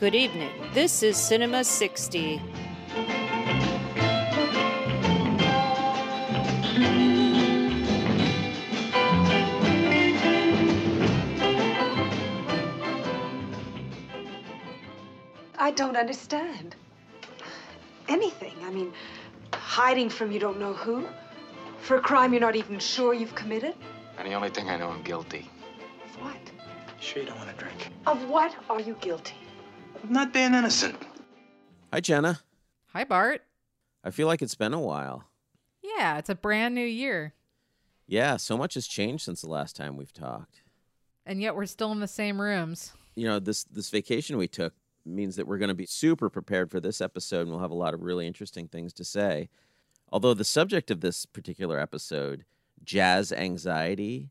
Good evening. This is Cinema 60. I don't understand. Anything. I mean, hiding from you don't know who, for a crime you're not even sure you've committed. And the only thing I know I'm guilty. Of what? Sure you don't want to drink? Of what are you guilty? Of not being innocent. Hi, Jenna. Hi, Bart. I feel like it's been a while. Yeah, it's a brand new year. Yeah, so much has changed since the last time we've talked. And yet we're still in the same rooms. You know, this this vacation we took means that we're going to be super prepared for this episode and we'll have a lot of really interesting things to say. Although the subject of this particular episode, jazz anxiety,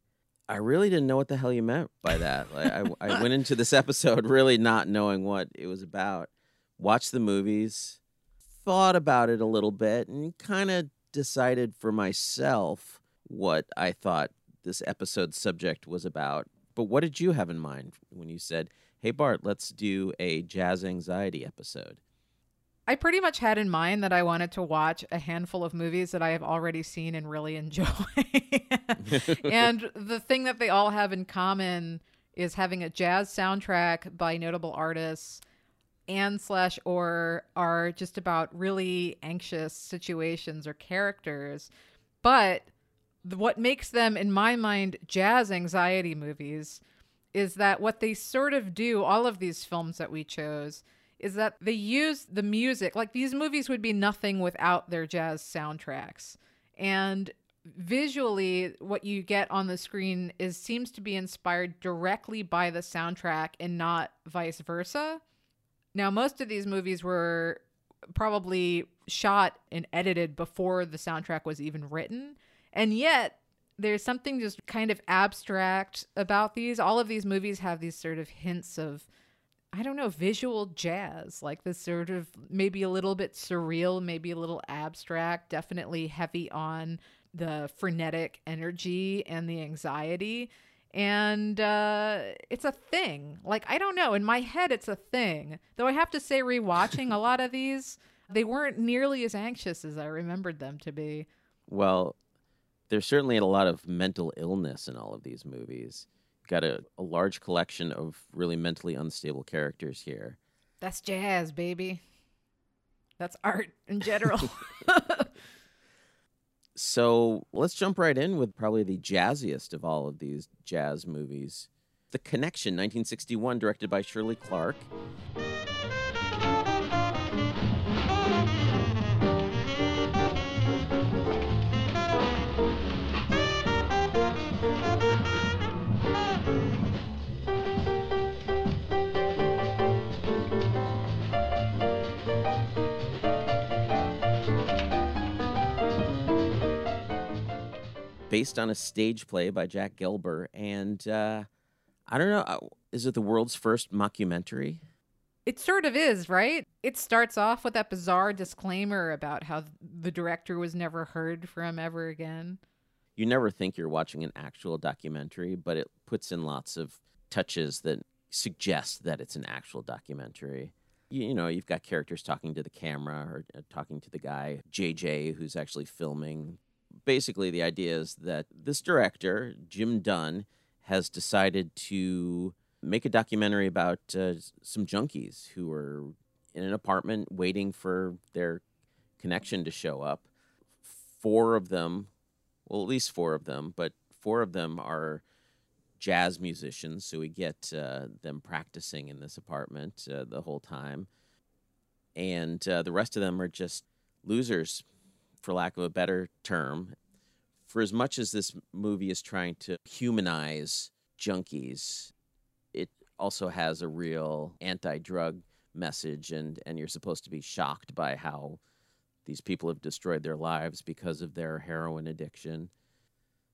I really didn't know what the hell you meant by that. Like, I, I went into this episode really not knowing what it was about. Watched the movies, thought about it a little bit, and kind of decided for myself what I thought this episode's subject was about. But what did you have in mind when you said, hey, Bart, let's do a jazz anxiety episode? I pretty much had in mind that I wanted to watch a handful of movies that I have already seen and really enjoy. and the thing that they all have in common is having a jazz soundtrack by notable artists and slash or are just about really anxious situations or characters. But what makes them, in my mind, jazz anxiety movies is that what they sort of do, all of these films that we chose, is that they use the music. Like these movies would be nothing without their jazz soundtracks. And visually what you get on the screen is seems to be inspired directly by the soundtrack and not vice versa. Now most of these movies were probably shot and edited before the soundtrack was even written. And yet there's something just kind of abstract about these. All of these movies have these sort of hints of I don't know, visual jazz, like this sort of maybe a little bit surreal, maybe a little abstract, definitely heavy on the frenetic energy and the anxiety. And uh, it's a thing. Like, I don't know. In my head, it's a thing. Though I have to say, rewatching a lot of these, they weren't nearly as anxious as I remembered them to be. Well, there's certainly a lot of mental illness in all of these movies. Got a, a large collection of really mentally unstable characters here. That's jazz, baby. That's art in general. so let's jump right in with probably the jazziest of all of these jazz movies The Connection, 1961, directed by Shirley Clarke. Based on a stage play by Jack Gelber, and uh, I don't know, uh, is it the world's first mockumentary? It sort of is, right? It starts off with that bizarre disclaimer about how the director was never heard from ever again. You never think you're watching an actual documentary, but it puts in lots of touches that suggest that it's an actual documentary. You, you know, you've got characters talking to the camera or uh, talking to the guy, JJ, who's actually filming basically the idea is that this director, Jim Dunn, has decided to make a documentary about uh, some junkies who are in an apartment waiting for their connection to show up. Four of them, well, at least four of them, but four of them are jazz musicians. So we get uh, them practicing in this apartment uh, the whole time. And uh, the rest of them are just losers for lack of a better term. For as much as this movie is trying to humanize junkies, it also has a real anti drug message, and, and you're supposed to be shocked by how these people have destroyed their lives because of their heroin addiction.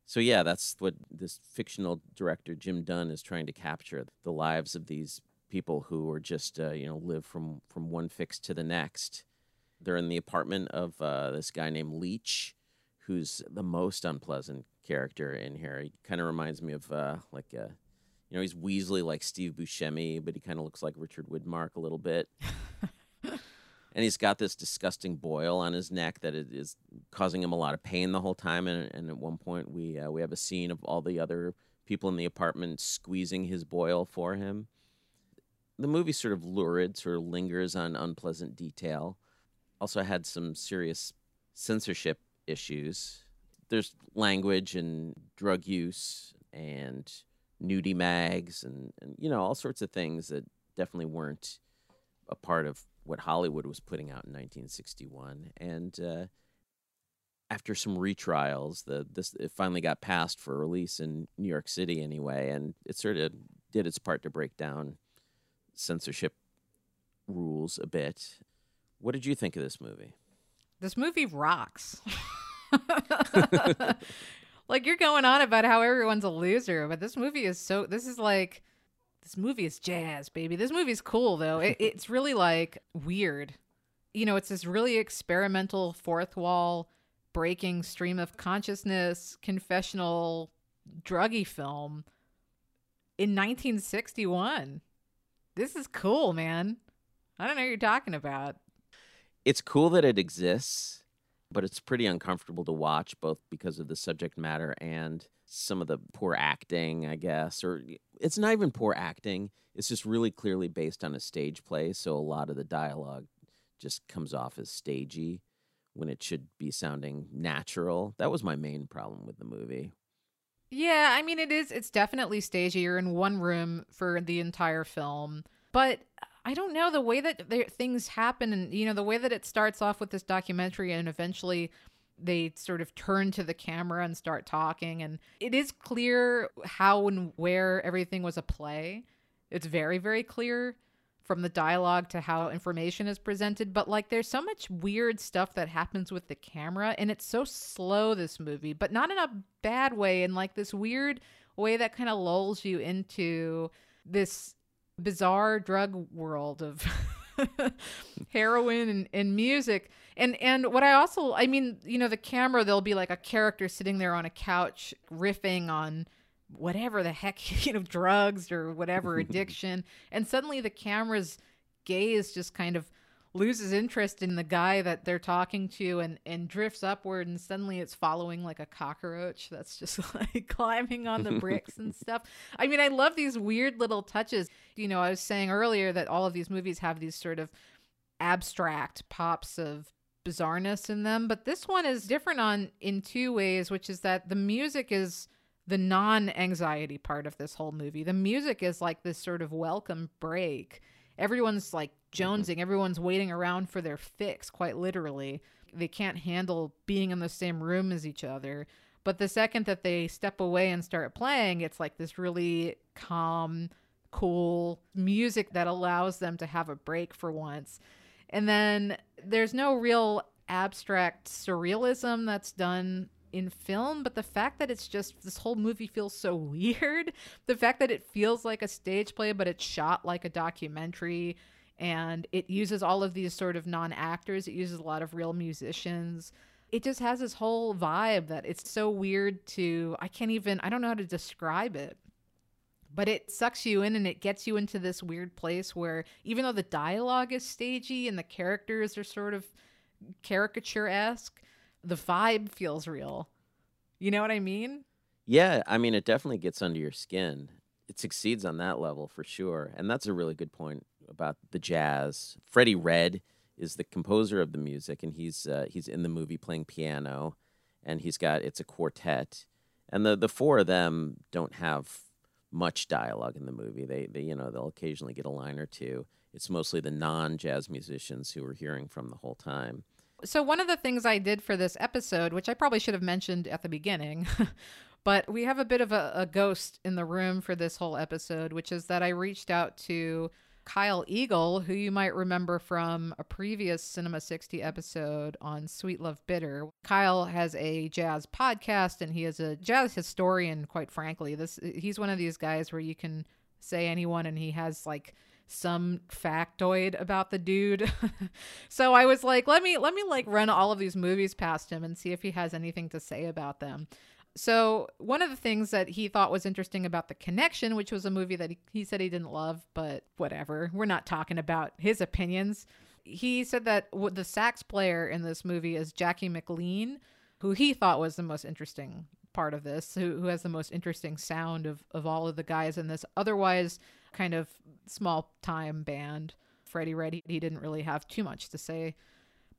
So, yeah, that's what this fictional director, Jim Dunn, is trying to capture the lives of these people who are just, uh, you know, live from, from one fix to the next they're in the apartment of uh, this guy named Leach, who's the most unpleasant character in here. He kind of reminds me of uh, like a, you You know, he's Weasley like Steve Buscemi, but he kind of looks like Richard Widmark a little bit. and he's got this disgusting boil on his neck that is causing him a lot of pain the whole time. And, and at one point, we uh, we have a scene of all the other people in the apartment squeezing his boil for him. The movie sort of lurid, sort of lingers on unpleasant detail. Also had some serious censorship issues. There's language and drug use and nudie mags and, and you know all sorts of things that definitely weren't a part of what Hollywood was putting out in 1961. And uh, after some retrials, the this it finally got passed for release in New York City anyway, and it sort of did its part to break down censorship rules a bit. What did you think of this movie? This movie rocks. like you're going on about how everyone's a loser, but this movie is so. This is like this movie is jazz, baby. This movie's cool though. It, it's really like weird. You know, it's this really experimental fourth wall breaking stream of consciousness confessional druggy film in 1961. This is cool, man. I don't know what you're talking about. It's cool that it exists, but it's pretty uncomfortable to watch both because of the subject matter and some of the poor acting, I guess, or it's not even poor acting. It's just really clearly based on a stage play, so a lot of the dialogue just comes off as stagey when it should be sounding natural. That was my main problem with the movie. Yeah, I mean it is it's definitely stagey. You're in one room for the entire film. But uh, I don't know the way that things happen and you know the way that it starts off with this documentary and eventually they sort of turn to the camera and start talking and it is clear how and where everything was a play. It's very very clear from the dialogue to how information is presented but like there's so much weird stuff that happens with the camera and it's so slow this movie but not in a bad way in like this weird way that kind of lulls you into this bizarre drug world of heroin and, and music. And and what i also i mean you know the camera there'll be like a character sitting there on a couch riffing on whatever the heck you know drugs or whatever addiction. And suddenly the camera's gaze just kind of loses interest in the guy that they're talking to and and drifts upward and suddenly it's following like a cockroach that's just like climbing on the bricks and stuff. I mean, I love these weird little touches. You know, I was saying earlier that all of these movies have these sort of abstract pops of bizarreness in them, but this one is different on in two ways, which is that the music is the non-anxiety part of this whole movie. The music is like this sort of welcome break. Everyone's like Mm-hmm. jonesing. Everyone's waiting around for their fix, quite literally. They can't handle being in the same room as each other. But the second that they step away and start playing, it's like this really calm, cool music that allows them to have a break for once. And then there's no real abstract surrealism that's done in film, but the fact that it's just this whole movie feels so weird, the fact that it feels like a stage play, but it's shot like a documentary, and it uses all of these sort of non actors, it uses a lot of real musicians. It just has this whole vibe that it's so weird to, I can't even, I don't know how to describe it. But it sucks you in and it gets you into this weird place where even though the dialogue is stagey and the characters are sort of caricature esque, the vibe feels real. You know what I mean? Yeah, I mean, it definitely gets under your skin. It succeeds on that level for sure. And that's a really good point about the jazz. Freddie Redd is the composer of the music, and he's uh, he's in the movie playing piano, and he's got it's a quartet, and the the four of them don't have much dialogue in the movie. They they you know they'll occasionally get a line or two. It's mostly the non jazz musicians who we're hearing from the whole time. So one of the things I did for this episode, which I probably should have mentioned at the beginning. But we have a bit of a, a, ghost in the room for this whole episode, which is that I reached out to Kyle Eagle, who you might remember from a previous Cinema 60 episode on Sweet Love Bitter. Kyle has a jazz podcast and he is a jazz historian, quite frankly. This he's one of these guys where you can say anyone and he has like some factoid about the dude. so I was like, let me let me like run all of these movies past him and see if he has anything to say about them. So, one of the things that he thought was interesting about The Connection, which was a movie that he, he said he didn't love, but whatever, we're not talking about his opinions. He said that the sax player in this movie is Jackie McLean, who he thought was the most interesting part of this, who, who has the most interesting sound of, of all of the guys in this otherwise kind of small time band. Freddie Redd, he didn't really have too much to say.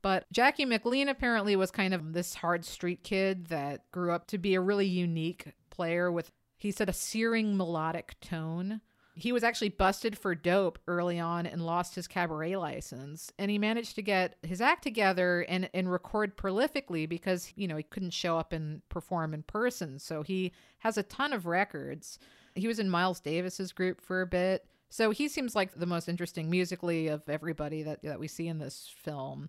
But Jackie McLean apparently was kind of this hard street kid that grew up to be a really unique player with, he said, a searing melodic tone. He was actually busted for dope early on and lost his cabaret license. And he managed to get his act together and, and record prolifically because, you know, he couldn't show up and perform in person. So he has a ton of records. He was in Miles Davis's group for a bit. So he seems like the most interesting musically of everybody that, that we see in this film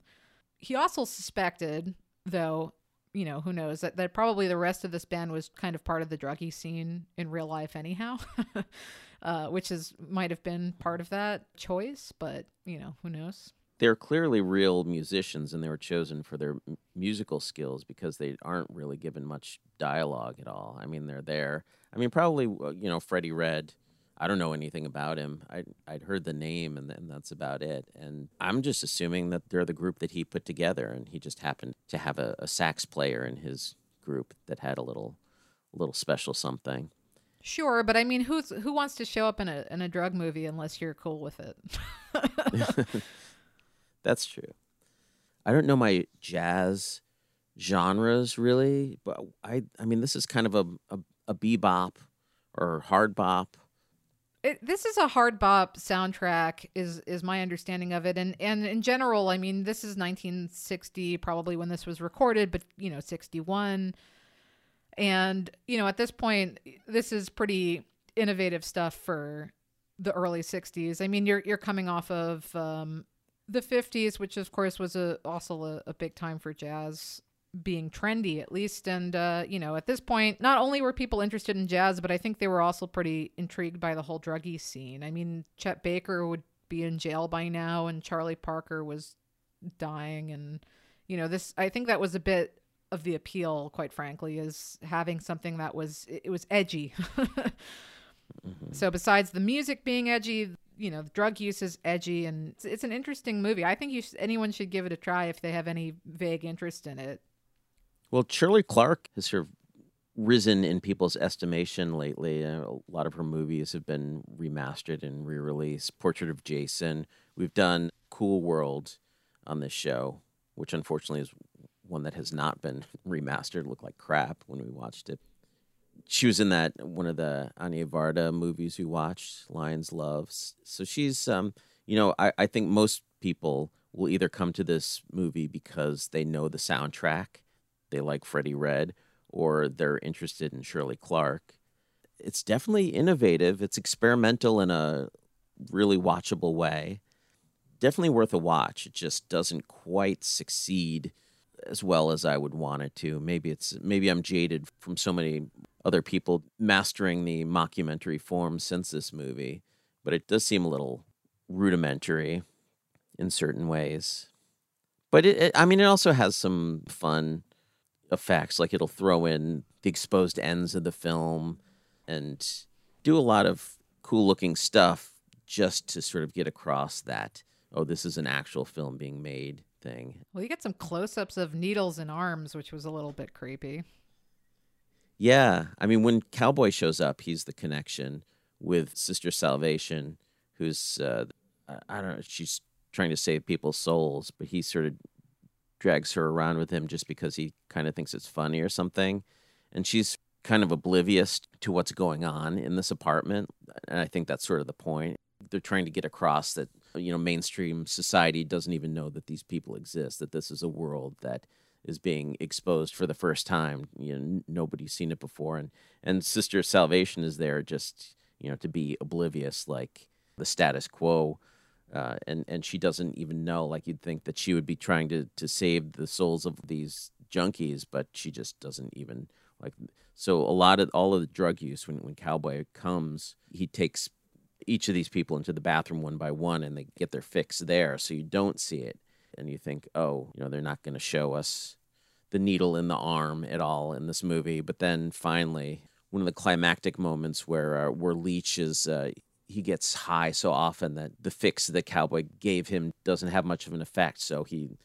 he also suspected, though, you know, who knows, that, that probably the rest of this band was kind of part of the druggy scene in real life, anyhow, uh, which is might have been part of that choice, but, you know, who knows? They're clearly real musicians and they were chosen for their m- musical skills because they aren't really given much dialogue at all. I mean, they're there. I mean, probably, you know, Freddie Redd I don't know anything about him. I I'd heard the name and then that's about it. And I'm just assuming that they're the group that he put together, and he just happened to have a, a sax player in his group that had a little, little special something. Sure, but I mean, who's who wants to show up in a in a drug movie unless you're cool with it? That's true. I don't know my jazz genres really, but I I mean this is kind of a a, a bebop or hard bop it, this is a hard bop soundtrack is is my understanding of it. And and in general i mean this is 1960 probably when this was recorded but you know 61 and you know at this point this is pretty innovative stuff for the early 60s i mean you're you're coming off of um, the 50s which of course was a also a, a big time for jazz being trendy at least and uh, you know at this point not only were people interested in jazz but i think they were also pretty intrigued by the whole druggy scene. I mean chet baker would be in jail by now and charlie parker was dying and you know this i think that was a bit of the appeal quite frankly is having something that was it was edgy. Mm-hmm. so besides the music being edgy you know the drug use is edgy and it's, it's an interesting movie. I think you sh- anyone should give it a try if they have any vague interest in it well, Shirley Clarke has sort of risen in people's estimation lately. Uh, a lot of her movies have been remastered and re released. Portrait of Jason. We've done Cool World on this show, which unfortunately is one that has not been remastered. It looked like crap when we watched it. She was in that one of the Agnes Varda movies we watched, Lions Loves. So she's, um, you know, I, I think most people will either come to this movie because they know the soundtrack they like Freddie Redd or they're interested in Shirley Clarke. It's definitely innovative. It's experimental in a really watchable way. Definitely worth a watch. It just doesn't quite succeed as well as I would want it to. Maybe it's maybe I'm jaded from so many other people mastering the mockumentary form since this movie, but it does seem a little rudimentary in certain ways. But it, it I mean, it also has some fun effects. Like it'll throw in the exposed ends of the film and do a lot of cool looking stuff just to sort of get across that, oh, this is an actual film being made thing. Well, you get some close ups of needles and arms, which was a little bit creepy. Yeah. I mean, when Cowboy shows up, he's the connection with Sister Salvation, who's, uh, I don't know, she's trying to save people's souls, but he sort of drags her around with him just because he kind of thinks it's funny or something. And she's kind of oblivious to what's going on in this apartment. And I think that's sort of the point. They're trying to get across that, you know, mainstream society doesn't even know that these people exist, that this is a world that is being exposed for the first time. You know, nobody's seen it before. And, and Sister Salvation is there just, you know, to be oblivious, like the status quo uh, and and she doesn't even know. Like you'd think that she would be trying to to save the souls of these junkies, but she just doesn't even like. So a lot of all of the drug use when when Cowboy comes, he takes each of these people into the bathroom one by one, and they get their fix there. So you don't see it, and you think, oh, you know, they're not going to show us the needle in the arm at all in this movie. But then finally, one of the climactic moments where uh, where Leach is uh, he gets high so often that the fix that Cowboy gave him doesn't have much of an effect. So he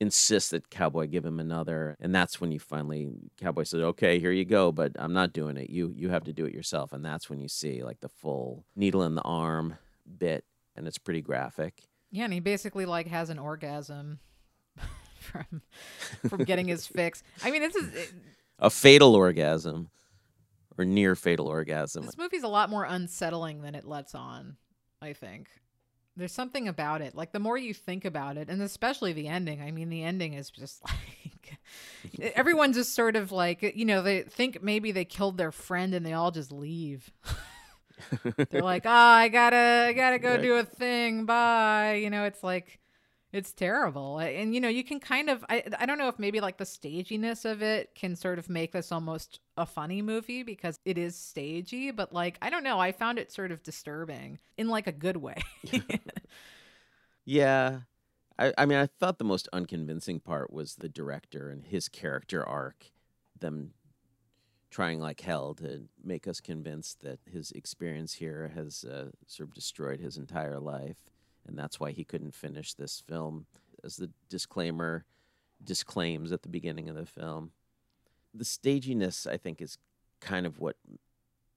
insists that Cowboy give him another, and that's when you finally Cowboy says, "Okay, here you go, but I'm not doing it. You you have to do it yourself." And that's when you see like the full needle in the arm bit, and it's pretty graphic. Yeah, and he basically like has an orgasm from from getting his fix. I mean, this is it, A fatal orgasm, or near fatal orgasm. this movie's a lot more unsettling than it lets on. I think there's something about it. Like the more you think about it, and especially the ending. I mean, the ending is just like everyone just sort of like you know they think maybe they killed their friend and they all just leave. They're like, oh, I gotta, I gotta go Right. do a thing. Bye. You know, it's like, it's terrible. And you know, you can kind of, I, I don't know if maybe like the staginess of it can sort of make this almost a funny movie because it is stagey. But like, I don't know. I found it sort of disturbing in like a good way. Yeah. I, I mean, I thought the most unconvincing part was the director and his character arc, them trying like hell to make us convinced that his experience here has uh, sort of destroyed his entire life. And that's why he couldn't finish this film, as the disclaimer disclaims at the beginning of the film. The staginess, I think, is kind of what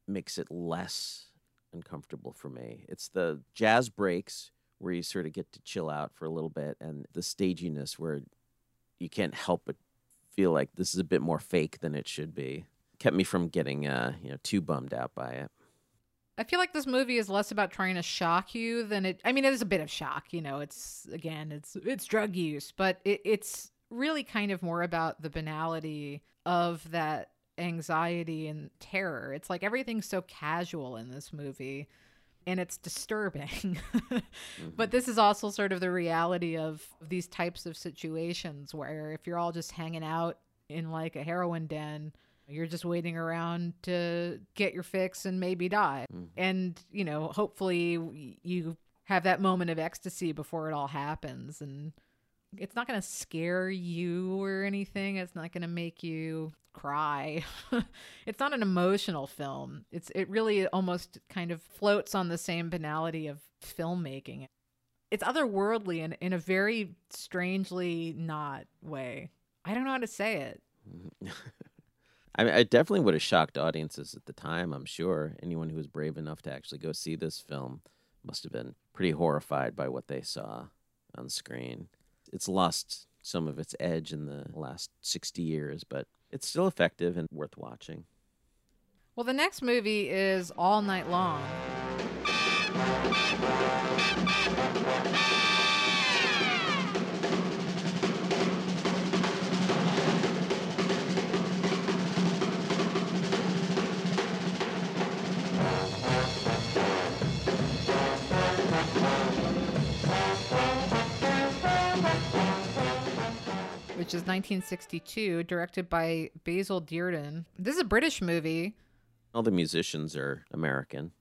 makes it less uncomfortable for me. It's the jazz breaks where you sort of get to chill out for a little bit, and the staginess where you can't help but feel like this is a bit more fake than it should be. Kept me from getting uh, you know too bummed out by it. I feel like this movie is less about trying to shock you than it. I mean, it is a bit of shock. You know, it's again, it's it's drug use, but it, it's really kind of more about the banality of that anxiety and terror. It's like everything's so casual in this movie, and it's disturbing. But mm-hmm. this is also sort of the reality of these types of situations where if you're all just hanging out in like a heroin den, you're just waiting around to get your fix and maybe die. Mm-hmm. And, you know, hopefully you have that moment of ecstasy before it all happens. And it's not going to scare you or anything. It's not going to make you cry. it's not an emotional film. It's it really almost kind of floats on the same banality of filmmaking. It's otherworldly in, in a very strangely not way. I don't know how to say it. Mm-hmm. I mean, I definitely would have shocked audiences at the time. I'm sure anyone who was brave enough to actually go see this film must have been pretty horrified by what they saw on screen. It's lost some of its edge in the last 60 years, but it's still effective and worth watching. Well, the next movie is All Night Long. Which is 1962, directed by Basil Dearden. This is a British movie. All the musicians are American.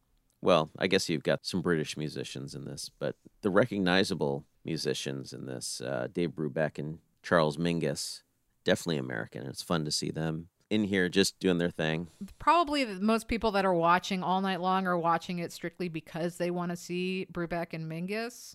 Well, I guess you've got some British musicians in this, but the recognizable musicians in this, uh, Dave Brubeck and Charles Mingus, definitely American. It's fun to see them in here just doing their thing. probably most people that are watching all night long are watching it strictly because they want to see Brubeck and Mingus,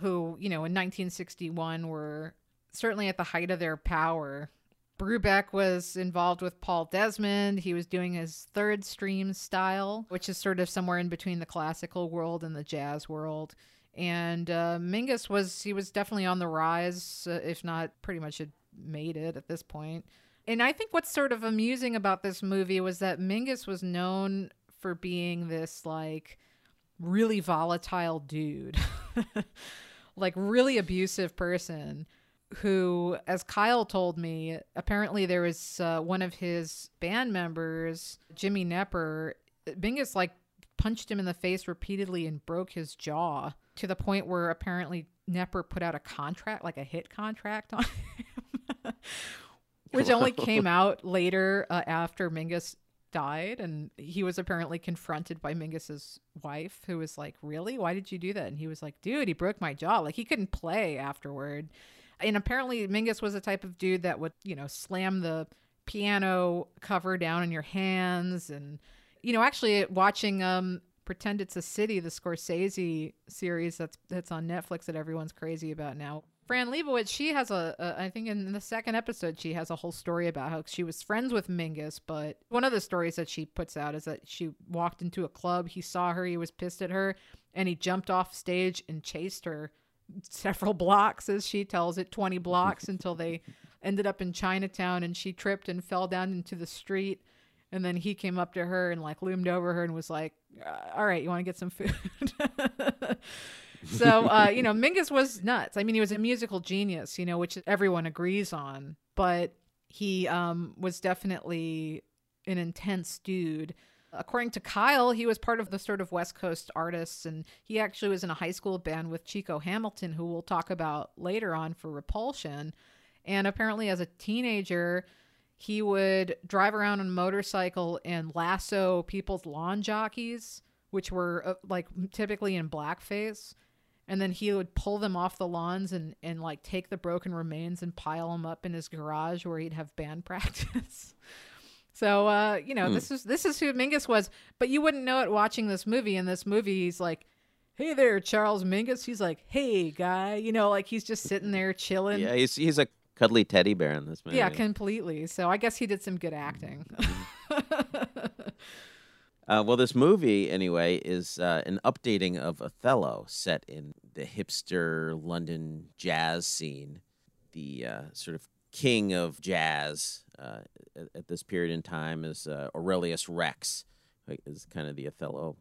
who, you know, in 1961 were certainly at the height of their power. Brubeck was involved with Paul Desmond. He was doing his third stream style, which is sort of somewhere in between the classical world and the jazz world. And uh, Mingus was he was definitely on the rise, uh, if not pretty much had made it at this point. And I think what's sort of amusing about this movie was that Mingus was known for being this like really volatile dude, like really abusive person who, as Kyle told me, apparently there was uh, one of his band members, Jimmy Knepper. Mingus like punched him in the face repeatedly and broke his jaw to the point where apparently Knepper put out a contract, like a hit contract on him, which only came out later uh, after Mingus died. And he was apparently confronted by Mingus's wife, who was like, Really? Why did you do that? And he was like, Dude, he broke my jaw. Like he couldn't play afterward. And apparently, Mingus was the type of dude that would, you know, slam the piano cover down in your hands. And, you know, actually, watching um, Pretend It's a City, the Scorsese series that's that's on Netflix that everyone's crazy about now. Fran Lebowitz, she has a, a, I think in the second episode, she has a whole story about how she was friends with Mingus. But one of the stories that she puts out is that she walked into a club, he saw her, he was pissed at her, and he jumped off stage and chased her several blocks, as she tells it, 20 blocks until they ended up in Chinatown and she tripped and fell down into the street. And then he came up to her and like loomed over her and was like, uh, "All right, you want to get some food?" so uh, you know, Mingus was nuts. I mean, he was a musical genius, you know, which everyone agrees on. But he um, was definitely an intense dude. According to Kyle, he was part of the sort of West Coast artists, and he actually was in a high school band with Chico Hamilton, who we'll talk about later on for Repulsion. And apparently, as a teenager, he would drive around on a motorcycle and lasso people's lawn jockeys, which were uh, like typically in blackface. And then he would pull them off the lawns and, and like take the broken remains and pile them up in his garage where he'd have band practice. So uh, you know, Hmm. this is this is who Mingus was, but you wouldn't know it watching this movie. In this movie, he's like, Hey there, Charles Mingus. He's like, Hey guy, you know, like he's just sitting there chilling. Yeah, he's he's a cuddly teddy bear in this movie. Yeah, completely. So I guess he did some good acting. Uh, well, this movie, anyway, is uh, an updating of Othello set in the hipster London jazz scene. The uh, sort of king of jazz uh, at, at this period in time is uh, Aurelius Rex, is kind of the Othello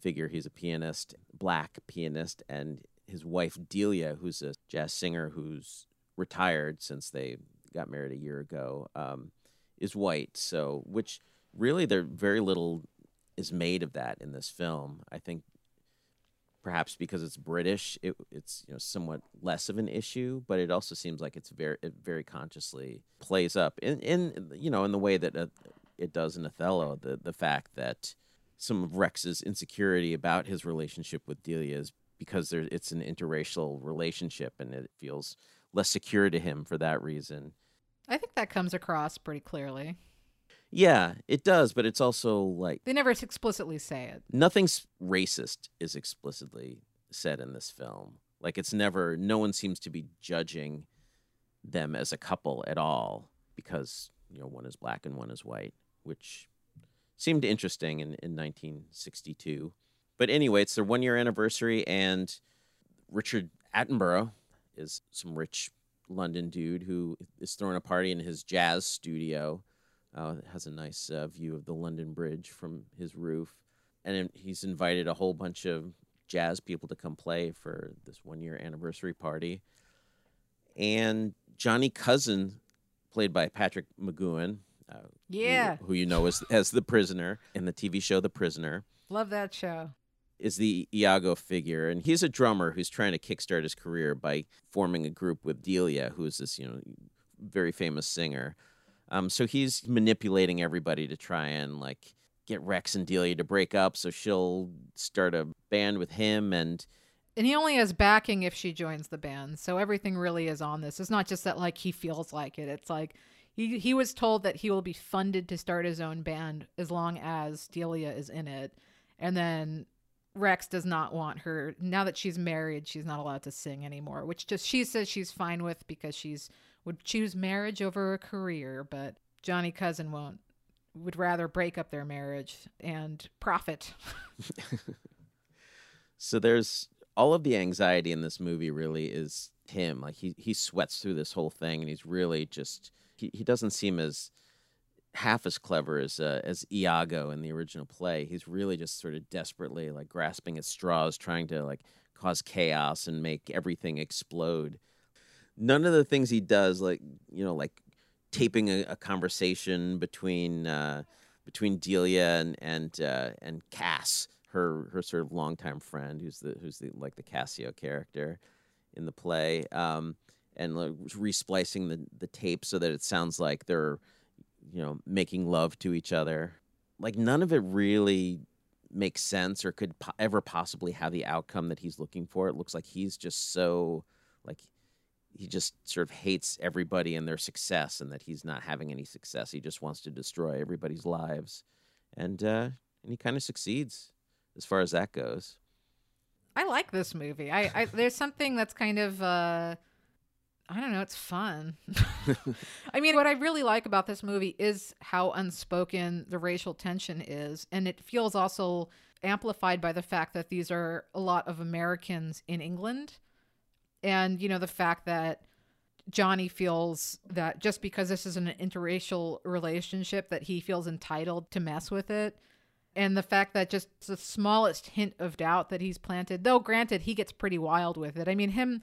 figure. He's a pianist, black pianist, and his wife Delia, who's a jazz singer who's retired since they got married a year ago, um, is white. So, which really there very little is made of that in this film. I think perhaps because it's British, it, it's you know somewhat less of an issue, but it also seems like it's very it very consciously plays up in in you know in the way that uh, it does in Othello. The the fact that some of Rex's insecurity about his relationship with Delia is because there it's an interracial relationship and it feels less secure to him for that reason. I think that comes across pretty clearly. Yeah, it does, but it's also like They never explicitly say it. nothing's racist is explicitly said in this film. Like it's never no one seems to be judging them as a couple at all because, you know, one is black and one is white, which seemed interesting in, in 1962. But anyway, it's their one year anniversary and Richard Attenborough is some rich London dude who is throwing a party in his jazz studio. Uh, has a nice uh, view of the London Bridge from his roof and he's invited a whole bunch of jazz people to come play for this one year anniversary party. And Johnny Cousin, played by Patrick McGoohan, uh, who- Yeah. who, you know as as the prisoner in the TV show The Prisoner, Love that show. is the Iago figure, and he's a drummer who's trying to kickstart his career by forming a group with Delia, who is this you know very famous singer. Um, so he's manipulating everybody to try and like get Rex and Delia to break up, so she'll start a band with him, and And he only has backing if she joins the band. So everything really is on this. It's not just that like he feels like it. It's like he he was told that he will be funded to start his own band as long as Delia is in it. And then Rex does not want her now that she's married, she's not allowed to sing anymore, which just she says she's fine with because she's would choose marriage over a career, but Johnny Cousin won't would rather break up their marriage and profit. so there's all of the anxiety in this movie really is him. Like he he sweats through this whole thing and he's really just he, he doesn't seem as half as clever as uh, as Iago in the original play. He's really just sort of desperately like grasping at straws trying to like cause chaos and make everything explode none of the things he does like you know like taping a, a conversation between uh between Delia and and uh, and Cass, her her sort of longtime friend, who's the who's the like the Cassio character in the play, um, and like, resplicing the the tape so that it sounds like they're you know making love to each other. Like none of it really makes sense or could po- ever possibly have the outcome that he's looking for. It looks like he's just so like he just sort of hates everybody and their success, and that he's not having any success. He just wants to destroy everybody's lives, and uh, and he kind of succeeds as far as that goes. I like this movie. I, I there's something that's kind of uh I don't know, it's fun. I mean, what I really like about this movie is how unspoken the racial tension is, and it feels also amplified by the fact that these are a lot of Americans in England. And, you know, the fact that Johnny feels that just because this is an interracial relationship that he feels entitled to mess with it. And the fact that just the smallest hint of doubt that he's planted though granted he gets pretty wild with it. I mean him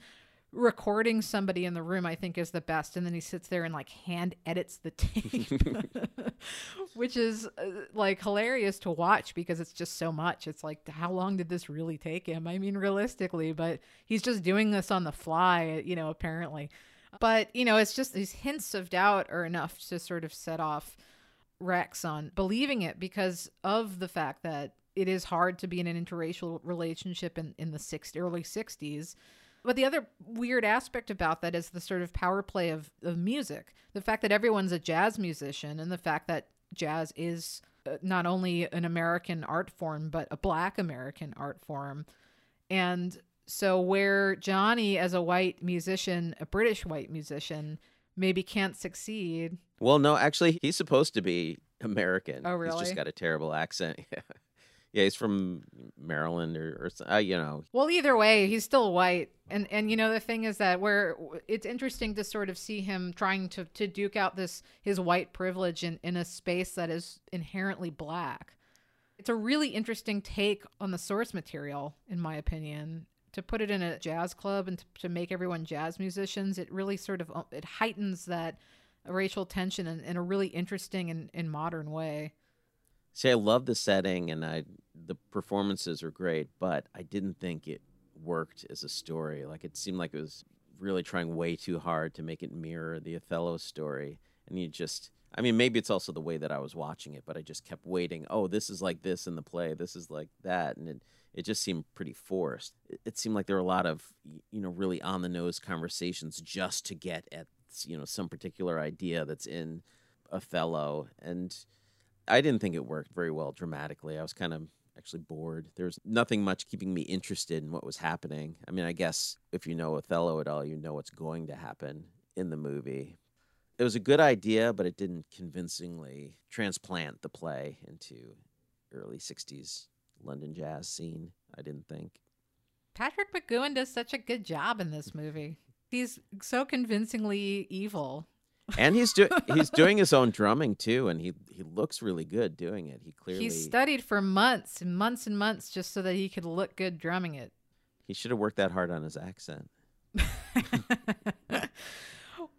recording somebody in the room i think is the best. And then he sits there and like hand edits the tape which is uh, like hilarious to watch because it's just so much. It's like how long did this really take him? I mean realistically but he's just doing this on the fly you know apparently. But you know it's just these hints of doubt are enough to sort of set off Rex on believing it because of the fact that it is hard to be in an interracial relationship in, in the six, early 60s. But the other weird aspect about that is the sort of power play of, of music. The fact that everyone's a jazz musician and the fact that jazz is uh, not only an American art form, but a black American art form. And so, where Johnny, as a white musician, a British white musician, maybe can't succeed. Well, no, actually, he's supposed to be American. Oh, really? He's just got a terrible accent. yeah, he's from Maryland or, or uh, you know. Well, either way, he's still white, and and you know the thing is that where it's interesting to sort of see him trying to to duke out this his white privilege in in a space that is inherently black. It's a really interesting take on the source material, in my opinion. To put it in a jazz club and to, to make everyone jazz musicians, it really sort of uh, it heightens that racial tension in, in a really interesting and, and modern way. See, I love the setting and I the performances are great, but I didn't think it worked as a story. Like it seemed like it was really trying way too hard to make it mirror the Othello story. And you just I mean, maybe it's also the way that I was watching it, but I just kept waiting. Oh, this is like this in the play. This is like that, and it it just seemed pretty forced. It, it seemed like there were a lot of you know really on the nose conversations just to get at you know some particular idea that's in Othello, and I didn't think it worked very well dramatically. I was kind of actually bored. There was nothing much keeping me interested in what was happening. I mean, I guess if you know Othello at all, you know what's going to happen in the movie. It was a good idea, but it didn't convincingly transplant the play into early 60s London jazz scene, I didn't think. Patrick McGoohan does such a good job in this movie. He's so convincingly evil. And he's doing he's doing his own drumming too and he he looks really good doing it. He clearly He studied for months and months and months just so that he could look good drumming it. he should have worked that hard on his accent.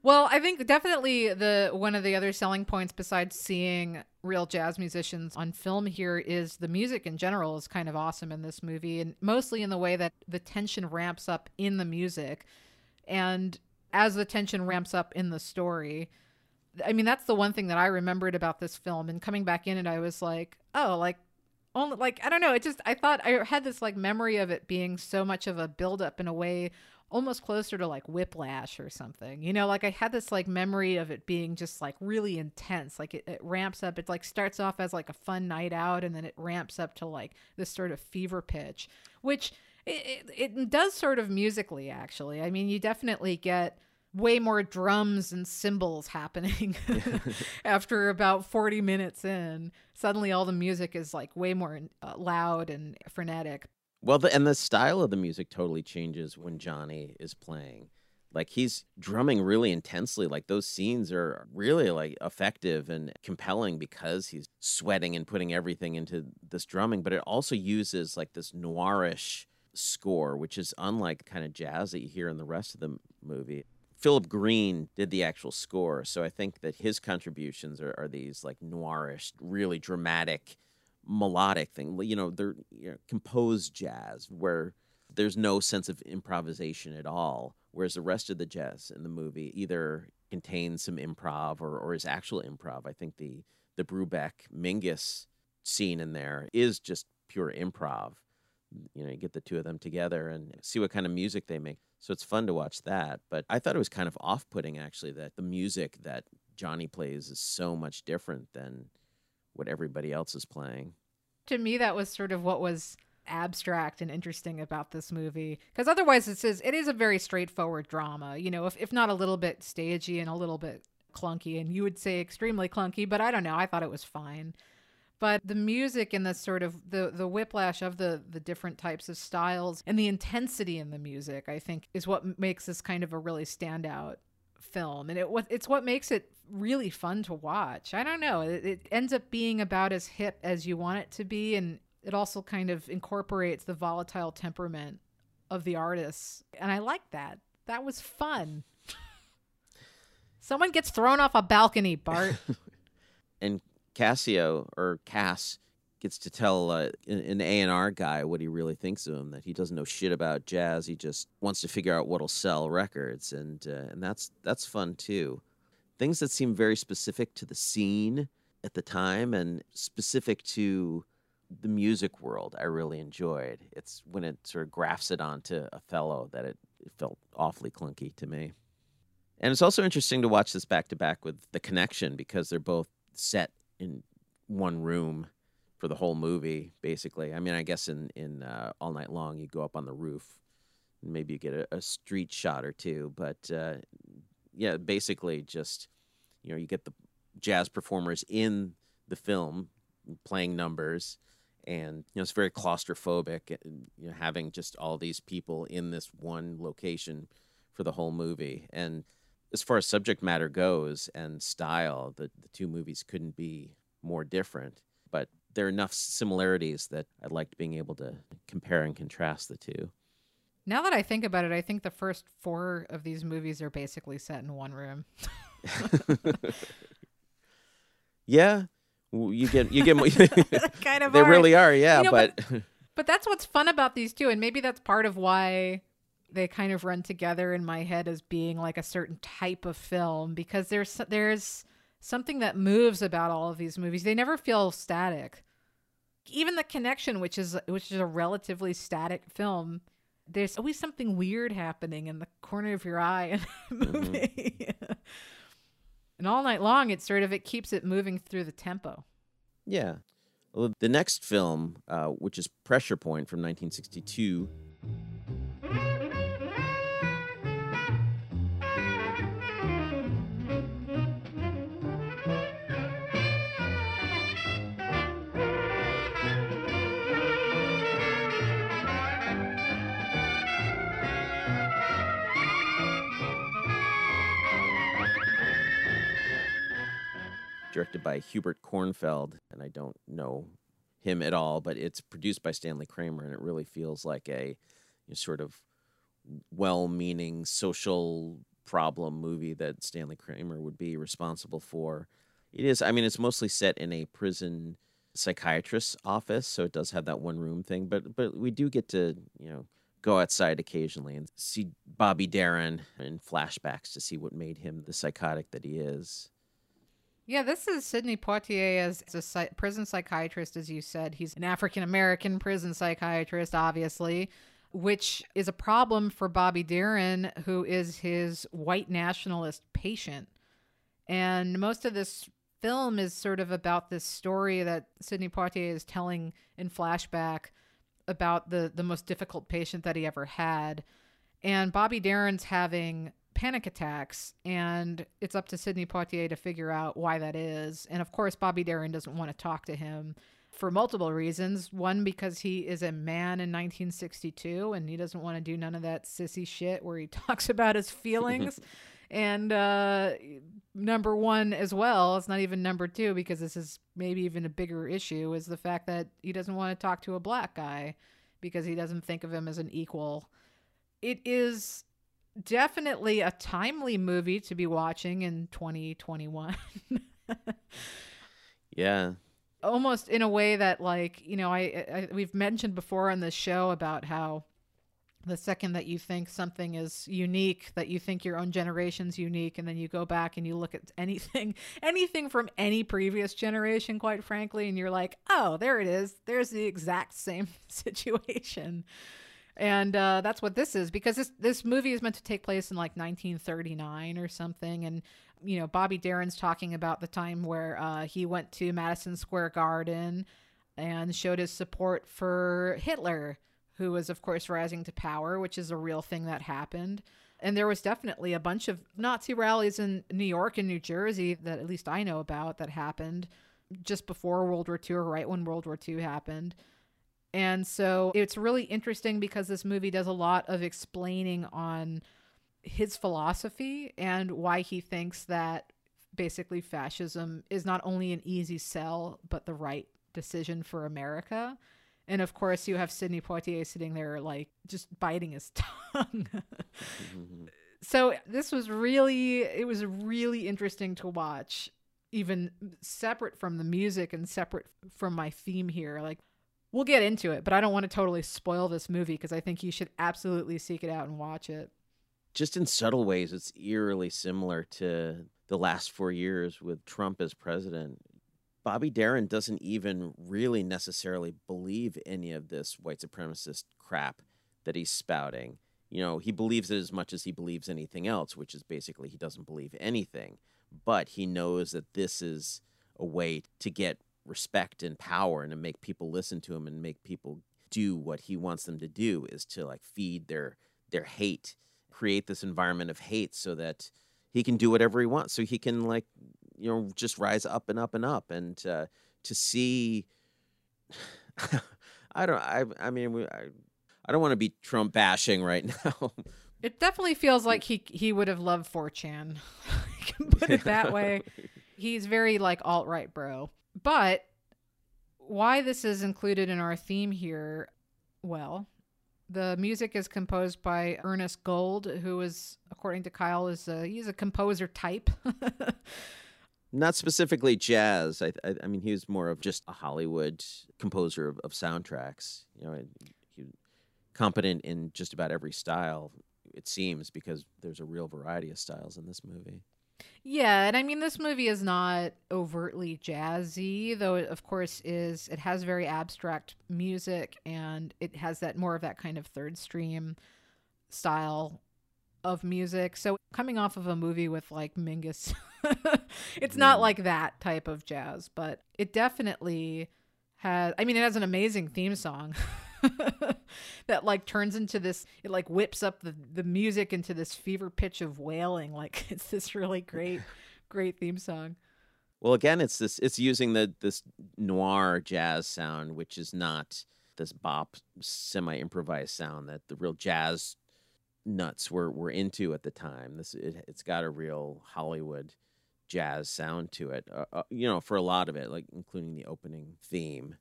well, I think definitely the one of the other selling points besides seeing real jazz musicians on film here is the music in general is kind of awesome in this movie and mostly in the way that the tension ramps up in the music and as the tension ramps up in the story. I mean, that's the one thing that I remembered about this film. And coming back in it I was like, "Oh, like only like I don't know, it just I thought I had this like memory of it being so much of a build up in a way almost closer to like whiplash or something. You know like i had this like memory of it being just like really intense. Like it, it ramps up. It like starts off as like a fun night out and then it ramps up to like this sort of fever pitch which it, it, it does sort of musically actually i mean you definitely get way more drums and cymbals happening after about 40 minutes in suddenly all the music is like way more uh, loud and frenetic Well, the, and the style of the music totally changes when Johnny is playing. Like he's drumming really intensely. Like those scenes are really like effective and compelling because he's sweating and putting everything into this drumming. But it also uses like this noirish score, which is unlike kind of jazz that you hear in the rest of the movie. Philip Green did the actual score, so I think that his contributions are, are these like noirish, really dramatic melodic thing. You know, they're you know, composed jazz where there's no sense of improvisation at all. Whereas the rest of the jazz in the movie either contains some improv or, or is actual improv. I think the the Brubeck Mingus scene in there is just pure improv. You know, you get the two of them together and see what kind of music they make. So it's fun to watch that. But I thought it was kind of off putting, actually, that the music that Johnny plays is so much different than what everybody else is playing. To me, that was sort of what was abstract and interesting about this movie because otherwise it says it is a very straightforward drama you know if, if not a little bit stagey and a little bit clunky and you would say extremely clunky but i don't know i thought it was fine but the music and the sort of the the whiplash of the the different types of styles and the intensity in the music i think is what makes this kind of a really standout film. And it it's what makes it really fun to watch. I don't know. It, it ends up being about as hip as you want it to be and it also kind of incorporates the volatile temperament of the artists. And i like that. That was fun. Someone gets thrown off a balcony bart. And Cassio or Cass gets to tell uh, an A and R guy what he really thinks of him. That he doesn't know shit about jazz. He just wants to figure out what'll sell records, and uh, and that's that's fun too. Things that seem very specific to the scene at the time and specific to the music world. I really enjoyed. It's when it sort of grafts it onto Othello that it, it felt awfully clunky to me. And it's also interesting to watch this back to back with The Connection because they're both set in one room for the whole movie, basically. I mean, I guess in in uh, All Night Long, you go up on the roof, and maybe you get a, a street shot or two, but uh, yeah, basically just you know you get the jazz performers in the film playing numbers, and you know it's very claustrophobic. You know, having just all these people in this one location for the whole movie, and as far as subject matter goes and style, the, the two movies couldn't be more different. But there are enough similarities that I liked being able to compare and contrast the two. Now that I think about it, I think the first four of these movies are basically set in one room. yeah, you get you get kind of they are. really are. Yeah, You know, but, But that's what's fun about these two, and maybe that's part of why they kind of run together in my head as being like a certain type of film because there's there's something that moves about all of these movies. They never feel static. Even the connection, which is which is a relatively static film, there's always something weird happening in the corner of your eye in the movie. and all night long, it's sort of it keeps it moving through the tempo. yeah. Well, the next film, uh, which is Pressure Point from 1962. Directed by Hubert Cornfield, and I don't know him at all, but it's produced by Stanley Kramer, and it really feels like a you know, sort of well-meaning social problem movie that Stanley Kramer would be responsible for. It is, I mean, it's mostly set in a prison psychiatrist's office, so it does have that one room thing, but but we do get to, you know, go outside occasionally and see Bobby Darin in flashbacks to see what made him the psychotic that he is. Yeah, this is Sidney Poitier as a psy- prison psychiatrist, as you said. He's an African American prison psychiatrist, obviously, which is a problem for Bobby Darin, who is his white nationalist patient. And most of this film is sort of about this story that Sidney Poitier is telling in flashback about the the most difficult patient that he ever had. And Bobby Darin's having panic attacks, and it's up to Sidney Poitier to figure out why that is. And of course, Bobby Darin doesn't want to talk to him for multiple reasons. One, because he is a man in 1962 and he doesn't want to do none of that sissy shit where he talks about his feelings. and uh, number one, as well, it's not even number two because this is maybe even a bigger issue, is the fact that he doesn't want to talk to a black guy because he doesn't think of him as an equal. It is definitely a timely movie to be watching in 2021. Yeah, Almost in a way that like, you know, I, I we've mentioned before on this show about how the second that you think something is unique, that you think your own generation's unique, and then you go back and you look at anything, anything from any previous generation, quite frankly, and you're like, oh, there it is. There's the exact same situation. And uh, that's what this is because this this movie is meant to take place in like 1939 or something. And you know bobby darin's talking about the time where uh, he went to madison square garden and showed his support for hitler who was of course rising to power which is a real thing that happened. And there was definitely a bunch of nazi rallies in new york and new jersey that at least i know about that happened just before world war ii or right when world war ii happened and so it's really interesting because this movie does a lot of explaining on his philosophy and why he thinks that basically fascism is not only an easy sell, but the right decision for America. And of course, you have Sidney Poitier sitting there, like just biting his tongue. so this was really, it was really interesting to watch, even separate from the music and separate from my theme here. Like, we'll get into it, but I don't want to totally spoil this movie because I think you should absolutely seek it out and watch it. Just in subtle ways, it's eerily similar to the last four years with Trump as president. Bobby Darin doesn't even really necessarily believe any of this white supremacist crap that he's spouting. You know, he believes it as much as he believes anything else, which is basically he doesn't believe anything. But he knows that this is a way to get respect and power and to make people listen to him and make people do what he wants them to do is to like feed their their hate create this environment of hate so that he can do whatever he wants. So he can like you know just rise up and up and up. And uh, to see i don't i i mean I, I don't want to be trump bashing right now. It definitely feels like he he would have loved 4chan put it that way. He's very like alt right bro but why this is included in our theme here, well, the music is composed by Ernest Gold, who is, according to Kyle, is a, he's a composer type. Not specifically jazz. I, I, I, mean, he was more of just a Hollywood composer of, of soundtracks. You know, he competent in just about every style. It seems because there's a real variety of styles in this movie. Yeah, and I mean this movie is not overtly jazzy, though it of course is it has very abstract music and it has that more of that kind of third stream style of music. So coming off of a movie with like Mingus it's not mm. like that type of jazz, but it definitely has I mean it has an amazing theme song. that like turns into this it like whips up the the music into this fever pitch of wailing. Like it's this really great great theme song. Well again it's this it's using the this noir jazz sound which is not this bop semi improvised sound that the real jazz nuts were were into at the time. This it, it's got a real hollywood jazz sound to it uh, uh, you know for a lot of it like including the opening theme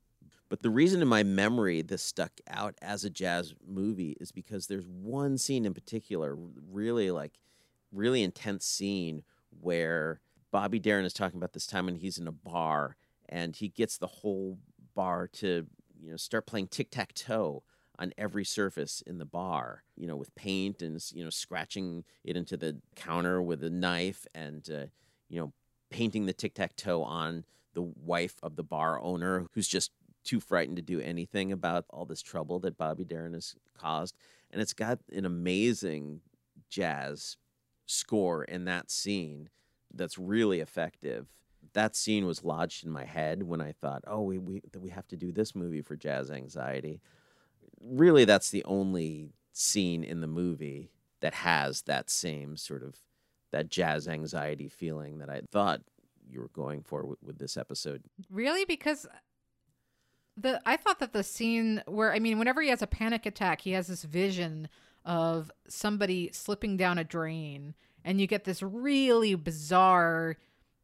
but the reason in my memory this stuck out as a jazz movie is because there's one scene in particular, really like really intense scene where Bobby Darin is talking about this time when he's in a bar and he gets the whole bar to, you know, start playing tic-tac-toe on every surface in the bar, you know, with paint and you know scratching it into the counter with a knife and uh, you know painting the tic tac toe on the wife of the bar owner who's just too frightened to do anything about all this trouble that Bobby Darin has caused. And it's got an amazing jazz score in that scene that's really effective. That scene was lodged in my head when I thought, oh, we, we, we have to do this movie for jazz anxiety. Really, that's the only scene in the movie that has that same sort of that jazz anxiety feeling that I thought you were going for with, with this episode. Really? Because the I thought that the scene where I mean, whenever he has a panic attack, he has this vision of somebody slipping down a drain, and you get this really bizarre,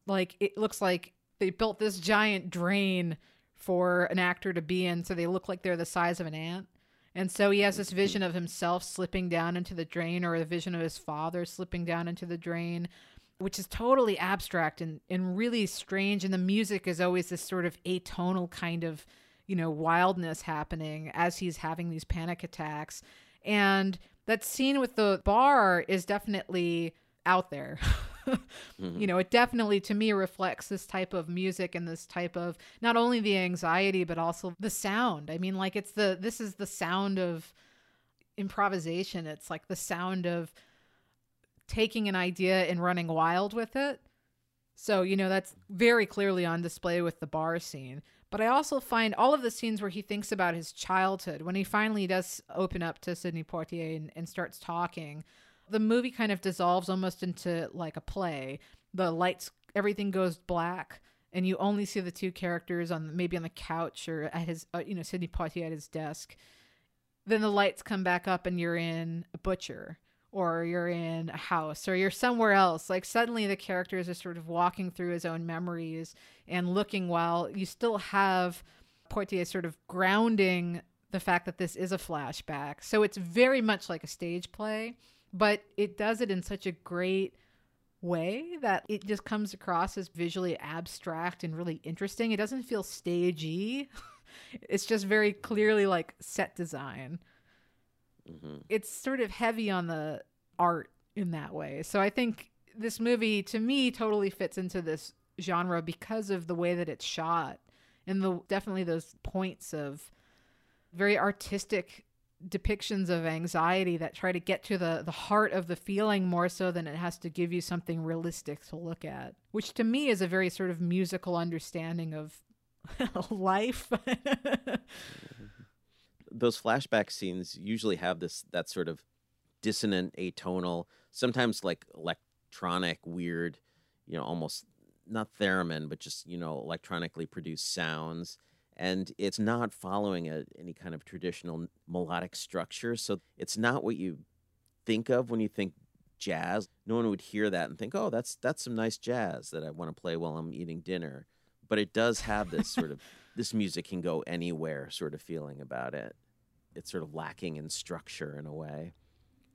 like it looks like they built this giant drain for an actor to be in, so they look like they're the size of an ant. And so he has this mm-hmm. vision of himself slipping down into the drain, or a vision of his father slipping down into the drain, which is totally abstract and, and really strange. And the music is always this sort of atonal kind of you know, wildness happening as he's having these panic attacks. And that scene with the bar is definitely out there. mm-hmm. You know, it definitely to me reflects this type of music and this type of not only the anxiety but also the sound. I mean, like it's the this is the sound of improvisation. It's like the sound of taking an idea and running wild with it. So, you know, that's very clearly on display with the bar scene. But I also find all of the scenes where he thinks about his childhood, when he finally does open up to Sidney Poitier and, and starts talking, the movie kind of dissolves almost into like a play. The lights, everything goes black, and you only see the two characters on maybe on the couch or at his, uh, you know, Sidney Poitier at his desk. Then the lights come back up, and you're in a butcher or you're in a house or you're somewhere else like suddenly the characters are sort of walking through his own memories and looking while you still have Poitier sort of grounding the fact that this is a flashback. So it's very much like a stage play but it does it in such a great way that it just comes across as visually abstract and really interesting. It doesn't feel stagey. It's just very clearly like set design Mm-hmm. it's sort of heavy on the art in that way. So I think this movie to me totally fits into this genre because of the way that it's shot and the definitely those points of very artistic depictions of anxiety that try to get to the the heart of the feeling more so than it has to give you something realistic to look at which to me is a very sort of musical understanding of life those flashback scenes usually have this that sort of dissonant atonal sometimes like electronic weird you know almost not theremin but just you know electronically produced sounds. And it's not following a, any kind of traditional melodic structure. So it's not what you think of when you think jazz. No one would hear that and think oh that's that's some nice jazz that i want to play while i'm eating dinner. But it does have this sort of this music can go anywhere sort of feeling about it it's sort of lacking in structure in a way.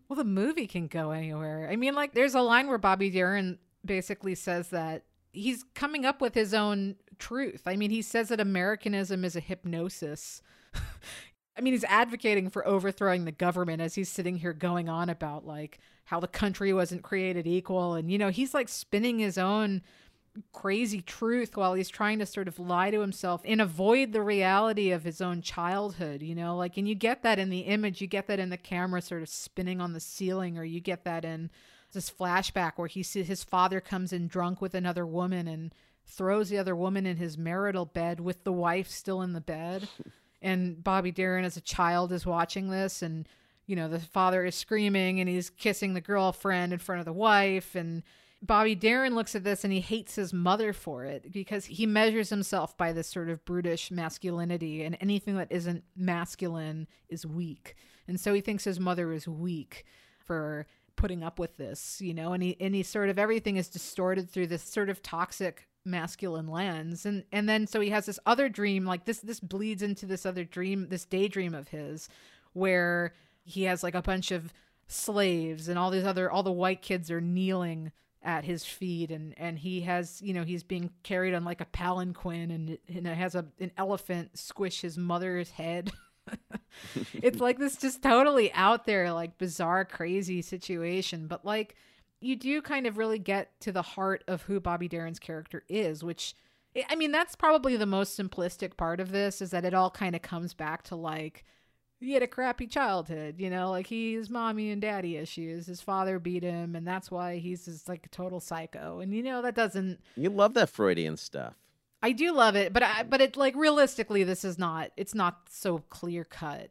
Well the movie can go anywhere. I mean like there's a line where bobby darin basically says that he's coming up with his own truth. I mean he says that americanism is a hypnosis. I mean, he's advocating for overthrowing the government as he's sitting here going on about like how the country wasn't created equal. And, you know, he's like spinning his own crazy truth while he's trying to sort of lie to himself and avoid the reality of his own childhood, you know, like, and you get that in the image, you get that in the camera sort of spinning on the ceiling, or you get that in this flashback where he sees his father comes in drunk with another woman and throws the other woman in his marital bed with the wife still in the bed. and Bobby Darin as a child is watching this and you know the father is screaming and he's kissing the girlfriend in front of the wife and Bobby Darin looks at this and he hates his mother for it because he measures himself by this sort of brutish masculinity and anything that isn't masculine is weak. And so he thinks his mother is weak for putting up with this, you know, and he and he sort of everything is distorted through this sort of toxic masculine lens and and then so he has this other dream like this this bleeds into this other dream this daydream of his where he has like a bunch of slaves and all these other all the white kids are kneeling at his feet and and he has you know he's being carried on like a palanquin and and it has a an elephant squish his mother's head. It's like this just totally out there like bizarre crazy situation. But like you do kind of really get to the heart of who Bobby Darin's character is, which I mean, that's probably the most simplistic part of this is that it all kind of comes back to like he had a crappy childhood, you know, like he has mommy and daddy issues. His father beat him, and that's why he's just like a total psycho. And you know that doesn't. You love that Freudian stuff. I do love it, but I, but it like realistically, this is not. It's not so clear cut.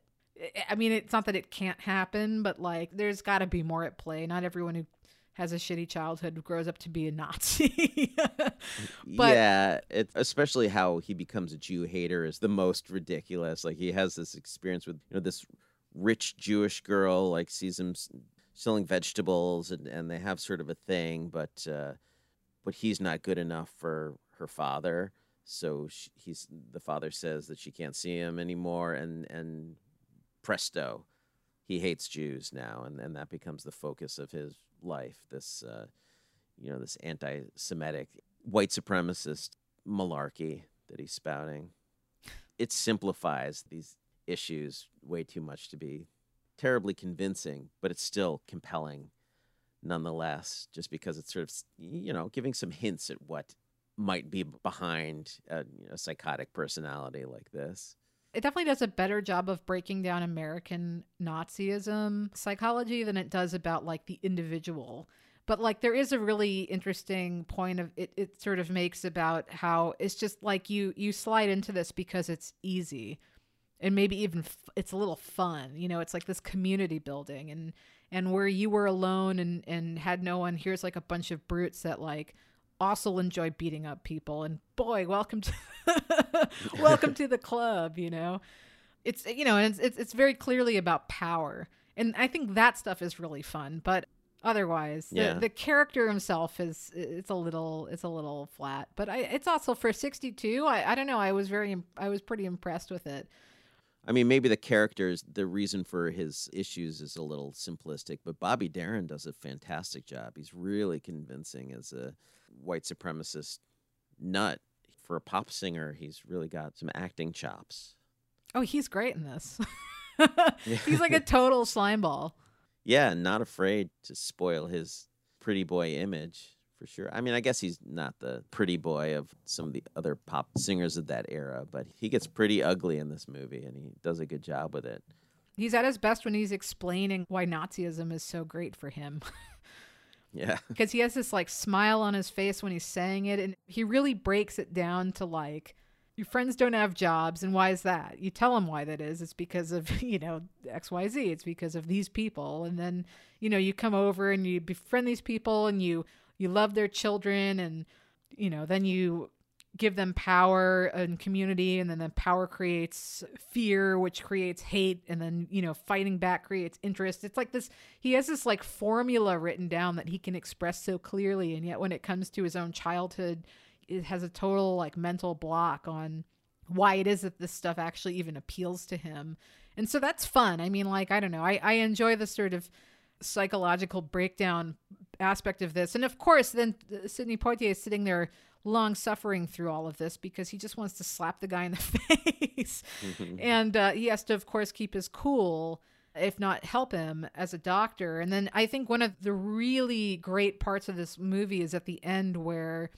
I mean, it's not that it can't happen, but like there's got to be more at play. Not everyone who has a shitty childhood grows up to be a Nazi. but yeah, it, especially how he becomes a Jew hater is the most ridiculous. Like he has this experience with you know this rich Jewish girl, like sees him selling vegetables, and, and they have sort of a thing, but uh, but he's not good enough for her father. So she, he's the father says that she can't see him anymore, and and presto, he hates Jews now, and, and that becomes the focus of his life. This, uh, you know, this anti-Semitic, white supremacist malarkey that he's spouting. It simplifies these issues way too much to be terribly convincing, but it's still compelling nonetheless, just because it's sort of, you know, giving some hints at what might be behind a, you know, psychotic personality like this. It definitely does a better job of breaking down American Nazism psychology than it does about like the individual. But like there is a really interesting point of it it sort of makes about how it's just like you you slide into this because it's easy and maybe even f- it's a little fun. You know, it's like this community building and and where you were alone and and had no one here's like a bunch of brutes that like also enjoy beating up people. And boy welcome to welcome to the club you know? It's you know it's, it's it's very clearly about power. And i think that stuff is really fun but otherwise Yeah. the, the character himself is it's a little it's a little flat. But i it's also for 62 i i don't know i was very i was pretty impressed with it. I mean, maybe the characters, the reason for his issues is a little simplistic, but Bobby Darin does a fantastic job. He's really convincing as a white supremacist nut. For a pop singer, he's really got some acting chops. oh he's great in this he's like a total slimeball Yeah, not afraid to spoil his pretty boy image for sure. I mean, I guess he's not the pretty boy of some of the other pop singers of that era, but he gets pretty ugly in this movie and he does a good job with it. He's at his best when he's explaining why Nazism is so great for him. Yeah. Because he has this like smile on his face when he's saying it. And he really breaks it down to like, your friends don't have jobs. And why is that? You tell them why that is. It's because of, you know, XYZ. It's because of these people. And then, you know, you come over and you befriend these people and you, you love their children. And, you know, then you give them power and community and then the power creates fear which creates hate and then you know fighting back creates interest. It's like this he has this like formula written down that he can express so clearly and yet when it comes to his own childhood it has a total like mental block on why it is that this stuff actually even appeals to him. And so that's fun. I mean like i don't know. I, I enjoy the sort of psychological breakdown aspect of this. And of course then uh, sidney poitier is sitting there long suffering through all of this because he just wants to slap the guy in the face. And uh, he has to of course keep his cool if not help him as a doctor. And then i think one of the really great parts of this movie is at the end where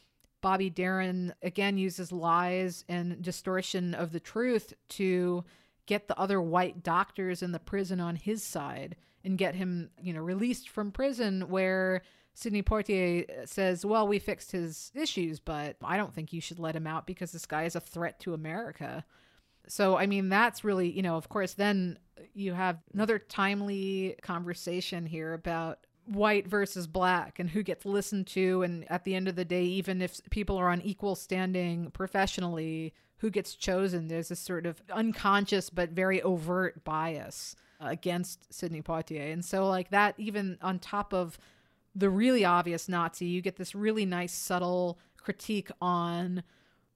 bobby darin again uses lies and distortion of the truth to get the other white doctors in the prison on his side and get him you know released from prison where Sidney Poitier uh, says, Well, we fixed his issues, but I don't think you should let him out because this guy is a threat to America. So, I mean, that's really, you know, of course, then you have another timely conversation here about white versus black and who gets listened to. And at the end of the day, even if people are on equal standing professionally, who gets chosen? There's this sort of unconscious but very overt bias against Sidney Poitier. And so, like, that, even on top of the really obvious Nazi, you get this really nice, subtle critique on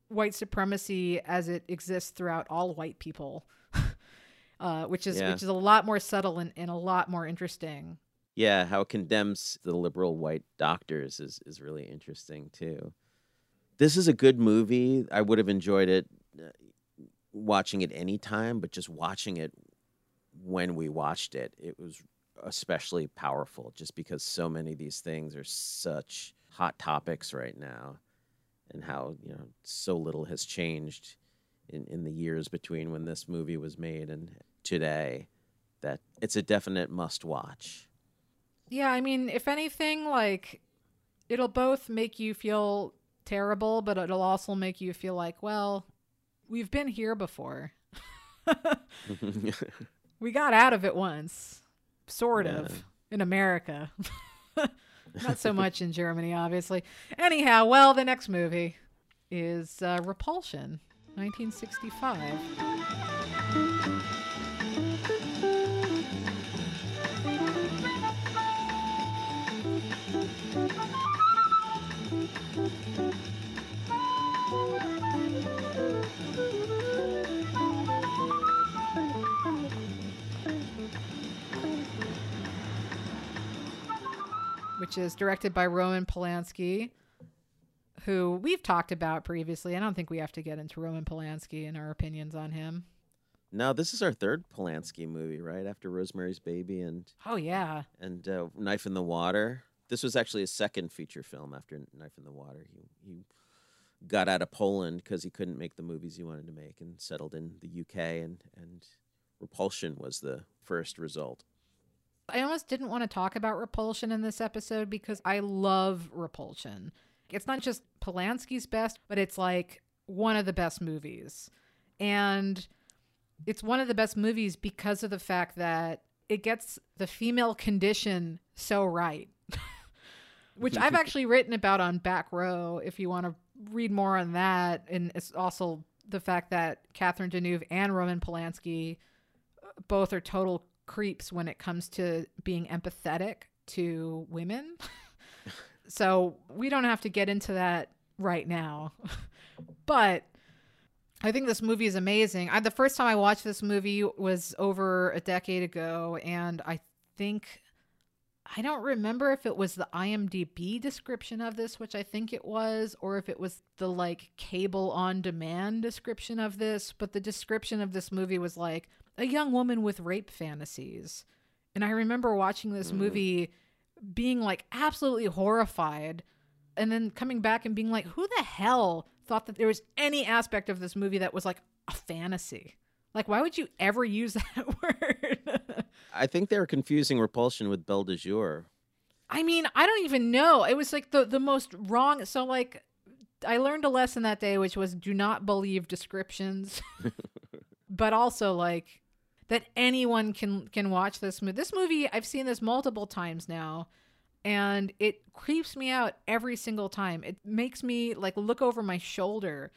white supremacy as it exists throughout all white people, uh, which is Yeah. which is a lot more subtle and, and a lot more interesting. Yeah, how it condemns the liberal white doctors is, is really interesting too. This is a good movie. I would have enjoyed it uh, watching it any time, but just watching it when we watched it, it was especially powerful just because so many of these things are such hot topics right now and how, you know, so little has changed in, in the years between when this movie was made and today that it's a definite must watch. Yeah, I mean, if anything, like it'll both make you feel terrible, but it'll also make you feel like, well, we've been here before. we got out of it once, sort Yeah. of, in America. Not so much in Germany, obviously. Anyhow, well, the next movie is uh, Repulsion, 1965. Which is directed by Roman Polanski, who we've talked about previously. I don't think we have to get into Roman Polanski and our opinions on him. No, this is our third Polanski movie, right after Rosemary's Baby and Oh yeah, and uh, Knife in the Water. This was actually his second feature film after Knife in the Water. He he got out of Poland because he couldn't make the movies he wanted to make and settled in the UK and and Repulsion was the first result. I almost didn't want to talk about Repulsion in this episode because I love Repulsion. It's not just Polanski's best, but it's like one of the best movies. And it's one of the best movies because of the fact that it gets the female condition so right. Which I've actually written about on Back Row if you want to read more on that. And it's also the fact that Catherine Deneuve and Roman Polanski uh, both are total creeps when it comes to being empathetic to women. so we don't have to get into that right now. but I think this movie is amazing. I, the first time I watched this movie was over a decade ago, and I think I don't remember if it was the IMDb description of this, which I think it was, or if it was the like cable on demand description of this. But the description of this movie was like a young woman with rape fantasies. And I remember watching this mm. movie being like absolutely horrified and then coming back and being like, who the hell thought that there was any aspect of this movie that was like a fantasy? Like, why would you ever use that word? I think they were confusing repulsion with Belle de Jour. I mean, I don't even know. It was like the the most wrong. So like, I learned a lesson that day, which was do not believe descriptions, but also like that anyone can can watch this movie. This movie, I've seen this multiple times now, and it creeps me out every single time. It makes me like look over my shoulder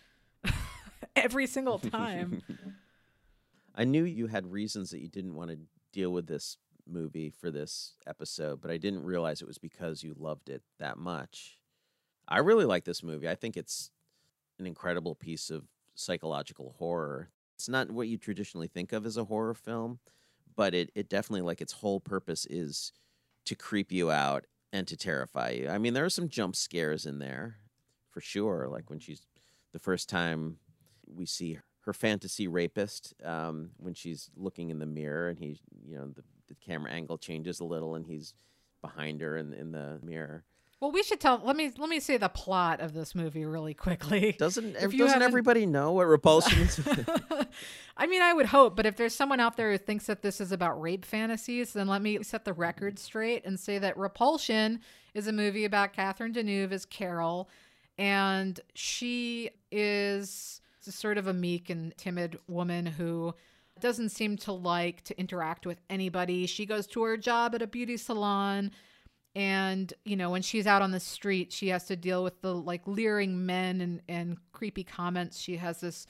every single time. I knew you had reasons that you didn't want to deal with this movie for this episode, but I didn't realize it was because you loved it that much. I really like this movie. I think it's an incredible piece of psychological horror. It's not what you traditionally think of as a horror film, but it, it definitely like its whole purpose is to creep you out and to terrify you. I mean, there are some jump scares in there for sure. Like when she's the first time we see her fantasy rapist um, when she's looking in the mirror and he, you know, the, the camera angle changes a little and he's behind her in, in the mirror. Well, we should tell. Let me let me say the plot of this movie really quickly. Doesn't doesn't everybody know what repulsion is? I mean, I would hope, but if there's someone out there who thinks that this is about rape fantasies, then let me set the record straight and say that Repulsion is a movie about Catherine Deneuve as Carol, and she is sort of a meek and timid woman who doesn't seem to like to interact with anybody. She goes to her job at a beauty salon and you know when she's out on the street she has to deal with the like leering men and and creepy comments she has this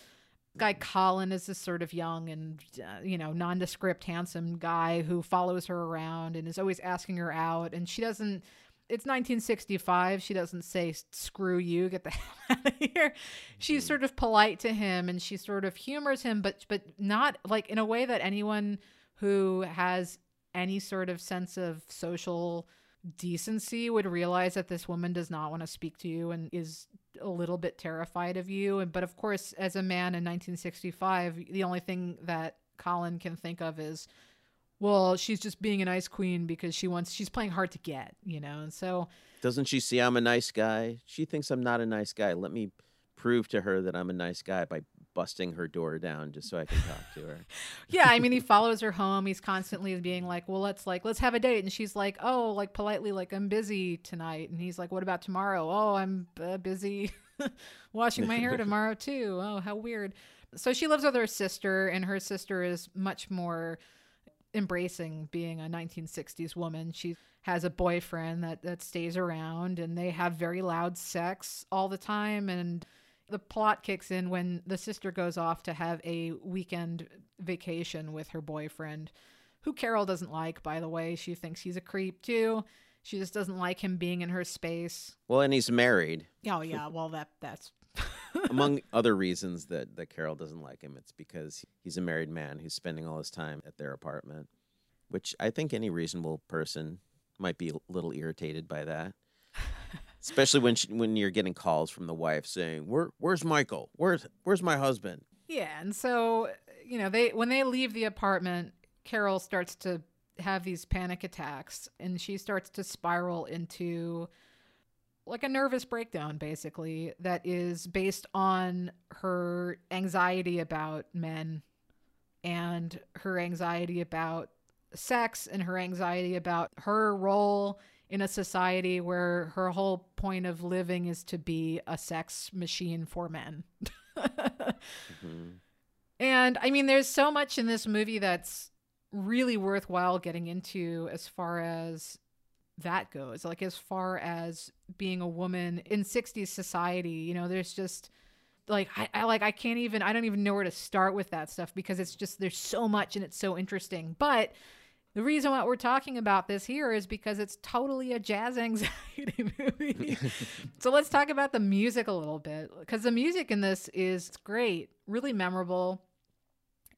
guy colin is this sort of young and uh, you know nondescript handsome guy who follows her around and is always asking her out and she doesn't it's 1965. She doesn't say "screw you, get the hell out of here." She's mm-hmm. sort of polite to him, and she sort of humors him, but but not like in a way that anyone who has any sort of sense of social decency would realize that this woman does not want to speak to you and is a little bit terrified of you. But of course, as a man in 1965, the only thing that Colin can think of is well, she's just being an ice queen because she wants she's playing hard to get, you know. And so doesn't she see I'm a nice guy? She thinks I'm not a nice guy. Let me prove to her that I'm a nice guy by busting her door down just so I can talk to her. yeah, I mean he follows her home. He's constantly being like, "Well, let's like let's have a date." And she's like, "Oh, like politely like I'm busy tonight." And he's like, "What about tomorrow?" "Oh, I'm uh, busy washing my hair tomorrow too." Oh, how weird. So she lives with her sister and her sister is much more embracing being a 1960s woman. She has a boyfriend that, that stays around and they have very loud sex all the time. And the plot kicks in when the sister goes off to have a weekend vacation with her boyfriend, who Carol doesn't like, by the way. She thinks he's a creep too. She just doesn't like him being in her space. Well, and he's married. Oh yeah, well that that's Among other reasons that, that Carol doesn't like him, it's because he's a married man who's spending all his time at their apartment, which I think any reasonable person might be a little irritated by that. Especially when she, when you're getting calls from the wife saying, "Where where's Michael? Where's where's my husband?" Yeah, and so you know they when they leave the apartment, Carol starts to have these panic attacks, and she starts to spiral into like a nervous breakdown basically that is based on her anxiety about men and her anxiety about sex and her anxiety about her role in a society where her whole point of living is to be a sex machine for men. Mhm. And I mean, there's so much in this movie that's really worthwhile getting into as far as that goes. Like, as far as being a woman in 60s society, you know, there's just like, I, I like, I can't even, I don't even know where to start with that stuff because it's just, there's so much and it's so interesting. But the reason why we're talking about this here is because it's totally a jazz anxiety movie. so let's talk about the music a little bit because the music in this is great, really memorable.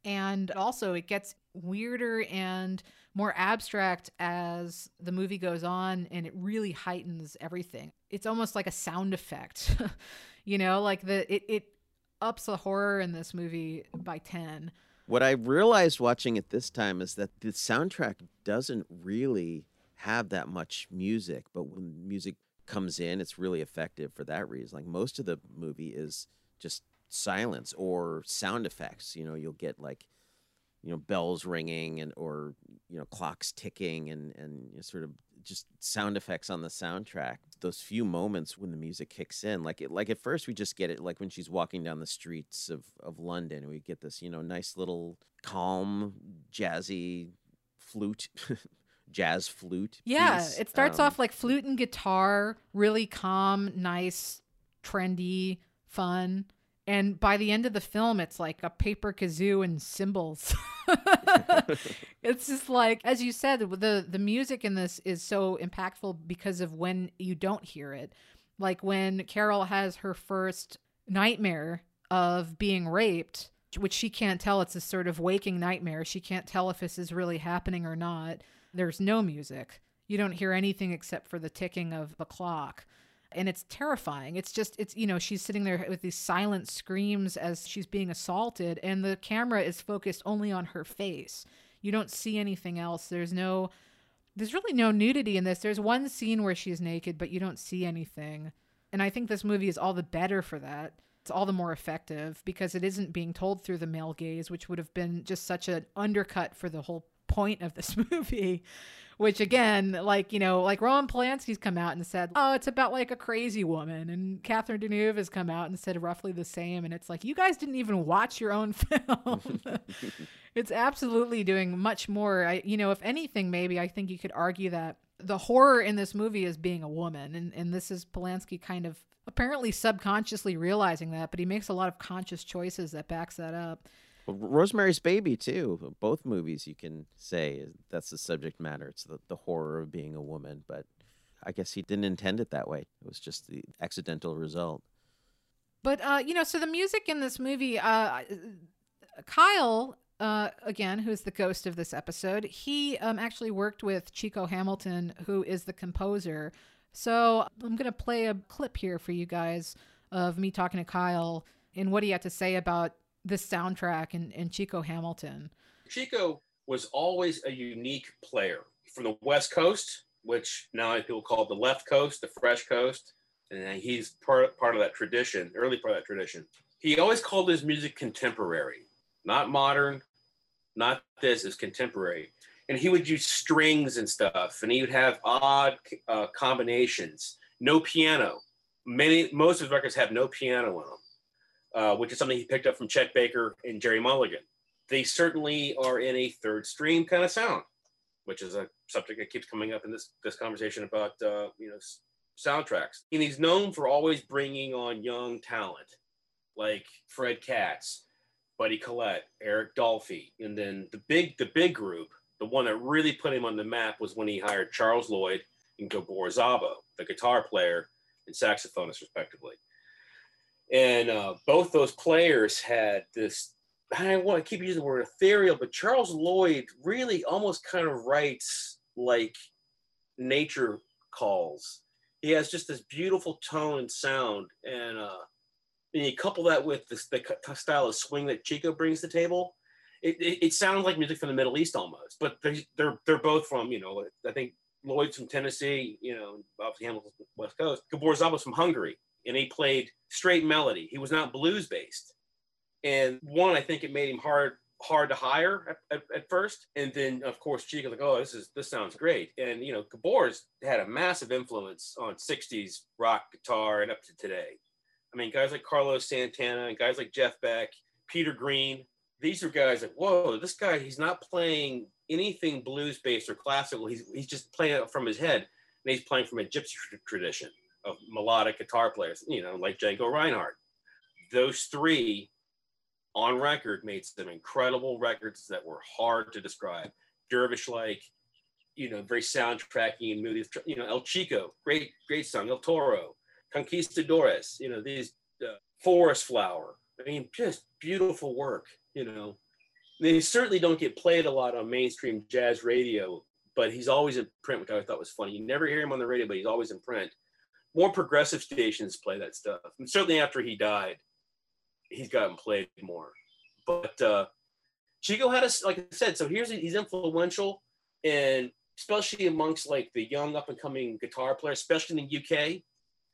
And also, it gets weirder and more abstract as the movie goes on, and it really heightens everything. It's almost like a sound effect, you know, like the it, it ups the horror in this movie by 10. What I realized watching it this time is that the soundtrack doesn't really have that much music, but when music comes in, it's really effective for that reason. Like most of the movie is just silence or sound effects. You know, you'll get like, you know, bells ringing and or you know clocks ticking and and you know, sort of just sound effects on the soundtrack. Those few moments when the music kicks in, like it, like at first we just get it like when she's walking down the streets of of London, we get this you know nice little calm jazzy flute. jazz flute Yeah, piece. it starts Um, off like flute and guitar, really calm, nice, trendy, fun. And by the end of the film, it's like a paper kazoo and cymbals. it's just like, as you said, the the music in this is so impactful because of when you don't hear it. Like when Carol has her first nightmare of being raped, which she can't tell. It's a sort of waking nightmare. She can't tell if this is really happening or not. There's no music. You don't hear anything except for the ticking of the clock. And it's terrifying. It's just, it's, you know, she's sitting there with these silent screams as she's being assaulted, and the camera is focused only on her face. You don't see anything else. There's no, there's really no nudity in this. There's one scene where she's naked, but you don't see anything. And I think this movie is all the better for that. It's all the more effective because it isn't being told through the male gaze, which would have been just such an undercut for the whole point of this movie. Which again, like you know, like Roman Polanski's come out and said, "Oh, it's about like a crazy woman," and Catherine Deneuve has come out and said roughly the same. And it's like you guys didn't even watch your own film. it's absolutely doing much more. I, you know, if anything, maybe I think you could argue that the horror in this movie is being a woman, and and this is Polanski kind of apparently subconsciously realizing that, but he makes a lot of conscious choices that backs that up. Rosemary's Baby too. Both movies you can say that's the subject matter. It's the, the horror of being a woman, but I guess he didn't intend it that way. It was just the accidental result. But uh, you know, so the music in this movie, uh, Kyle, uh, again, who's the ghost of this episode, he um, actually worked with Chico Hamilton, who is the composer. So I'm gonna play a clip here for you guys of me talking to Kyle and what he had to say about this soundtrack and, and Chico Hamilton. Chico was always a unique player from the West Coast, which now people call the left coast, the fresh coast. And he's part, part of that tradition, early part of that tradition. He always called his music contemporary, not modern, not this, is contemporary. And he would use strings and stuff, and he would have odd uh, combinations. No piano. Many, most of his records have no piano in them, uh, which is something he picked up from Chet Baker and Gerry Mulligan they certainly are in a third stream kind of sound, which is a subject that keeps coming up in this this conversation about uh, you know s- soundtracks. And he's known for always bringing on young talent like Fred Katz, Buddy Collette, Eric Dolphy, and then the big the big group, the one that really put him on the map was when he hired Charles Lloyd and Gabor Szabo, the guitar player and saxophonist respectively. And uh, both those players had this I want to keep using the word ethereal, but Charles Lloyd really almost kind of writes like nature calls. He has just this beautiful tone and sound, and uh, and you couple that with this, the style of swing that Chico brings to the table. It, it, it sounds like music from the Middle East almost, but they, they're they're both from you know I think Lloyd's from Tennessee, you know, obviously Hamilton's West Coast. Gabor Szabo's from Hungary, and he played straight melody. He was not blues based. And one, I think it made him hard hard to hire at, at, at first. And then of course Chico's like, oh, this is this sounds great. And you know, Gabor's had a massive influence on 60s rock guitar and up to today. I mean, guys like Carlos Santana and guys like Jeff Beck, Peter Green, these are guys like, whoa, this guy, he's not playing anything blues based or classical. He's, he's just playing it from his head. And he's playing from a gypsy tradition of melodic guitar players, you know, like Django Reinhardt. Those three on record made some incredible records that were hard to describe. Dervish like, you know, very soundtracky and moody. You know, El Chico, great, great song. El Toro, Conquistadores, you know, these uh, Forest Flower. I mean, just beautiful work, you know. They certainly don't get played a lot on mainstream jazz radio, but he's always in print, which I thought was funny. You never hear him on the radio, but he's always in print. More progressive stations play that stuff. And certainly after he died, he's gotten played more. But uh, Chico had us, like I said, so here's he's influential, and especially amongst like the young up and coming guitar players, especially in the UK.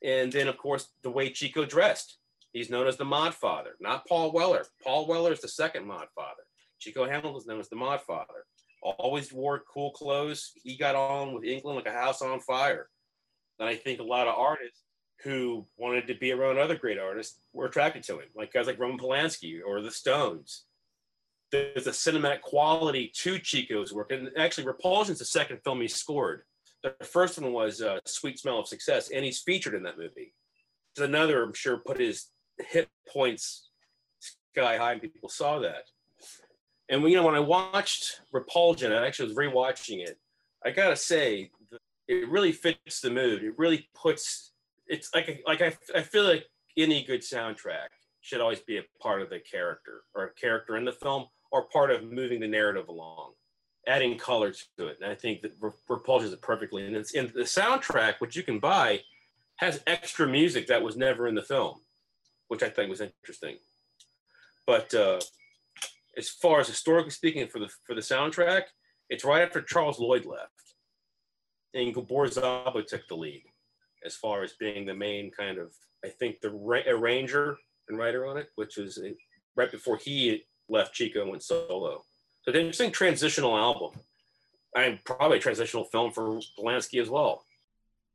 And then of course the way Chico dressed, he's known as the Mod Father, not Paul Weller. Paul Weller is the second Mod Father. Chico Hamilton is known as the Mod Father. Always wore cool clothes. He got on with England like a house on fire. And I think a lot of artists who wanted to be around other great artists were attracted to him, like guys like Roman Polanski or the Stones. There's a cinematic quality to Chico's work, and actually, Repulsion's the second film he scored. The first one was uh, Sweet Smell of Success, and he's featured in that movie. So another, I'm sure, put his hit points sky high, and people saw that. And you know, when I watched Repulsion, I actually was rewatching it. I gotta say, it really fits the mood. It really puts it's like like I, I feel like any good soundtrack should always be a part of the character or a character in the film or part of moving the narrative along, adding color to it. And I think that Repulsion it perfectly. And it's in the soundtrack, which you can buy, has extra music that was never in the film, which I think was interesting. But uh, as far as historically speaking, for the for the soundtrack, it's right after Charles Lloyd left, and Gabor Szabo took the lead as far as being the main kind of, I think, the arranger and writer on it, which was right before he left Chico and went solo. So an interesting transitional album. And probably a transitional film for Polanski as well.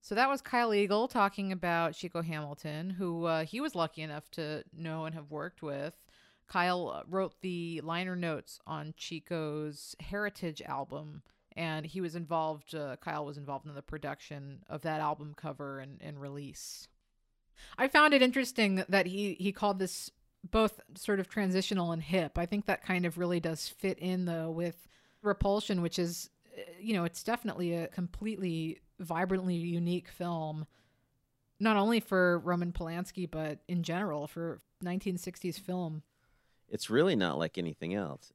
So that was Kyle Eagle talking about Chico Hamilton, who uh, he was lucky enough to know and have worked with. Kyle uh, wrote the liner notes on Chico's Heritage album and he was involved uh, kyle was involved in the production of that album cover and, and release. I found it interesting that he he called this both sort of transitional and hip. I think that kind of really does fit in though with repulsion which is uh, you know it's definitely a completely vibrantly unique film not only for roman polanski but in general for 1960s film. It's really not like anything else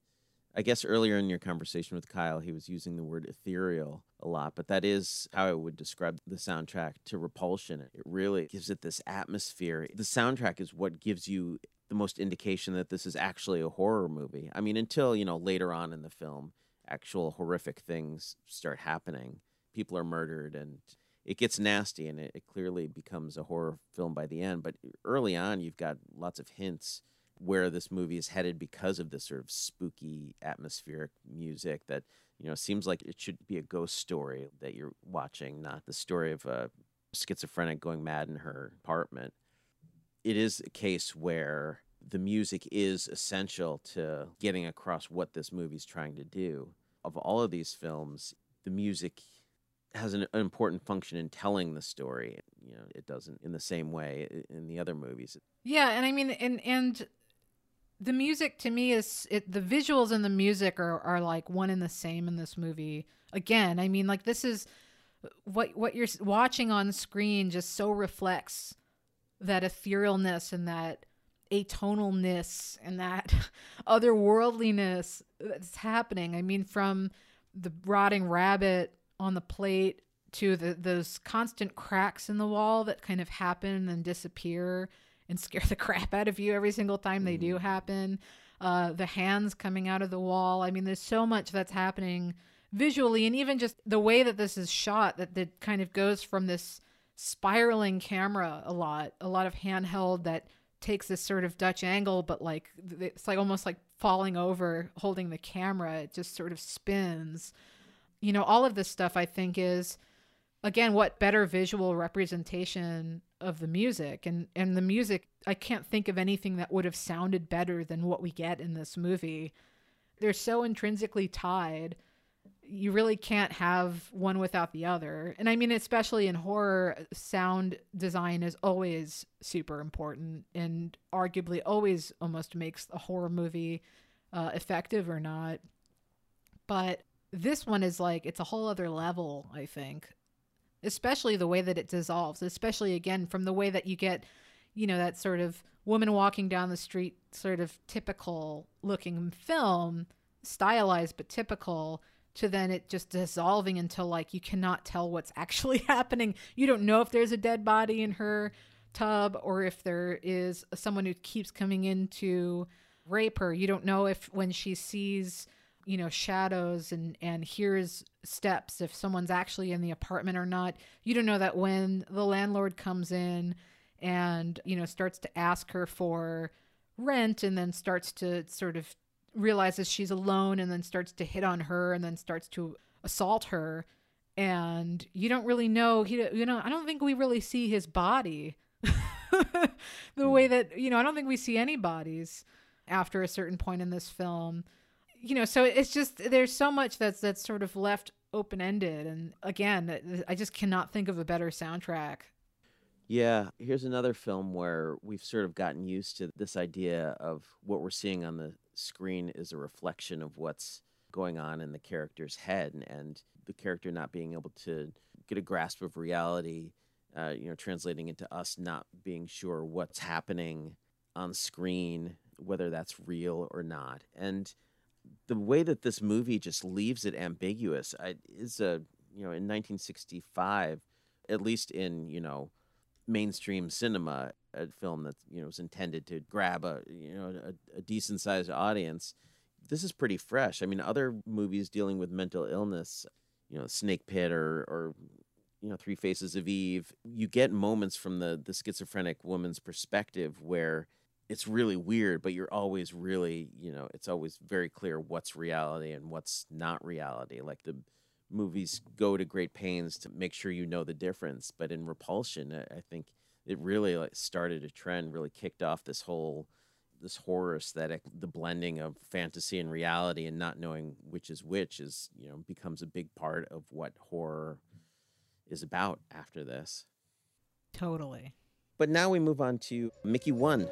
I guess earlier in your conversation with Kyle, he was using the word ethereal a lot, but that is how I would describe the soundtrack to Repulsion. It really gives it this atmosphere. The soundtrack is what gives you the most indication that this is actually a horror movie. I mean, until, you know, later on in the film, actual horrific things start happening. People are murdered and it gets nasty and it, clearly becomes a horror film by the end. But early on, you've got lots of hints where this movie is headed because of this sort of spooky atmospheric music that you know seems like it should be a ghost story that you're watching not the story of a schizophrenic going mad in her apartment. It is a case where the music is essential to getting across what this movie's trying to do. Of all of these films the music has an, an important function in telling the story. You know it doesn't in the same way in the other movies. Yeah and i mean and and the music to me is it the visuals and the music are are like one and the same in this movie. Again, I mean like this is what what you're watching on screen just so reflects that etherealness and that atonalness and that otherworldliness that's happening. I mean from the rotting rabbit on the plate to the those constant cracks in the wall that kind of happen and disappear and scare the crap out of you every single time they do mm. happen. Uh, the hands coming out of the wall. I mean, there's so much that's happening visually and even just the way that this is shot that that kind of goes from this spiraling camera a lot, a lot of handheld that takes this sort of Dutch angle, but like it's like almost like falling over, holding the camera. It just sort of spins. You know, all of this stuff I think is again what better visual representation of the music and and the music I can't think of anything that would have sounded better than what we get in this movie. They're so intrinsically tied you really can't have one without the other. And I mean, especially in horror, sound design is always super important and arguably always almost makes a horror movie uh, effective or not. But this one is like, it's a whole other level, I think. Especially the way that it dissolves, especially again from the way that you get, you know, that sort of woman walking down the street, sort of typical looking film, stylized but typical to then it just dissolving until like you cannot tell what's actually happening. You don't know if there's a dead body in her tub or if there is someone who keeps coming in to rape her. You don't know if when she sees, you know, shadows and and hears steps if someone's actually in the apartment or not. You don't know that when the landlord comes in and, you know, starts to ask her for rent and then starts to sort of realizes she's alone and then starts to hit on her and then starts to assault her. And you don't really know he you know I don't think we really see his body the way hmm. that you know I don't think we see any bodies after a certain point in this film you know so it's just there's so much that's that's sort of left open ended and again I just cannot think of a better soundtrack yeah, here's another film where we've sort of gotten used to this idea of what we're seeing on the screen is a reflection of what's going on in the character's head and, and the character not being able to get a grasp of reality, uh, you know, translating into us not being sure what's happening on screen, whether that's real or not. And the way that this movie just leaves it ambiguous I, is a, you know, in 1965, at least in, you know, mainstream cinema, a film that you know was intended to grab a you know a, a decent sized audience. This is pretty fresh. I mean, other movies dealing with mental illness, you know, Snake Pit or or you know Three Faces of Eve, you get moments from the the schizophrenic woman's perspective where it's really weird, but you're always really, you know, it's always very clear what's reality and what's not reality. Like the movies go to great pains to make sure you know the difference. But in Repulsion, I think it really like started a trend, really kicked off this whole this horror aesthetic, the blending of fantasy and reality, and not knowing which is which is you know becomes a big part of what horror is about after this. Totally. But now we move on to Mickey One.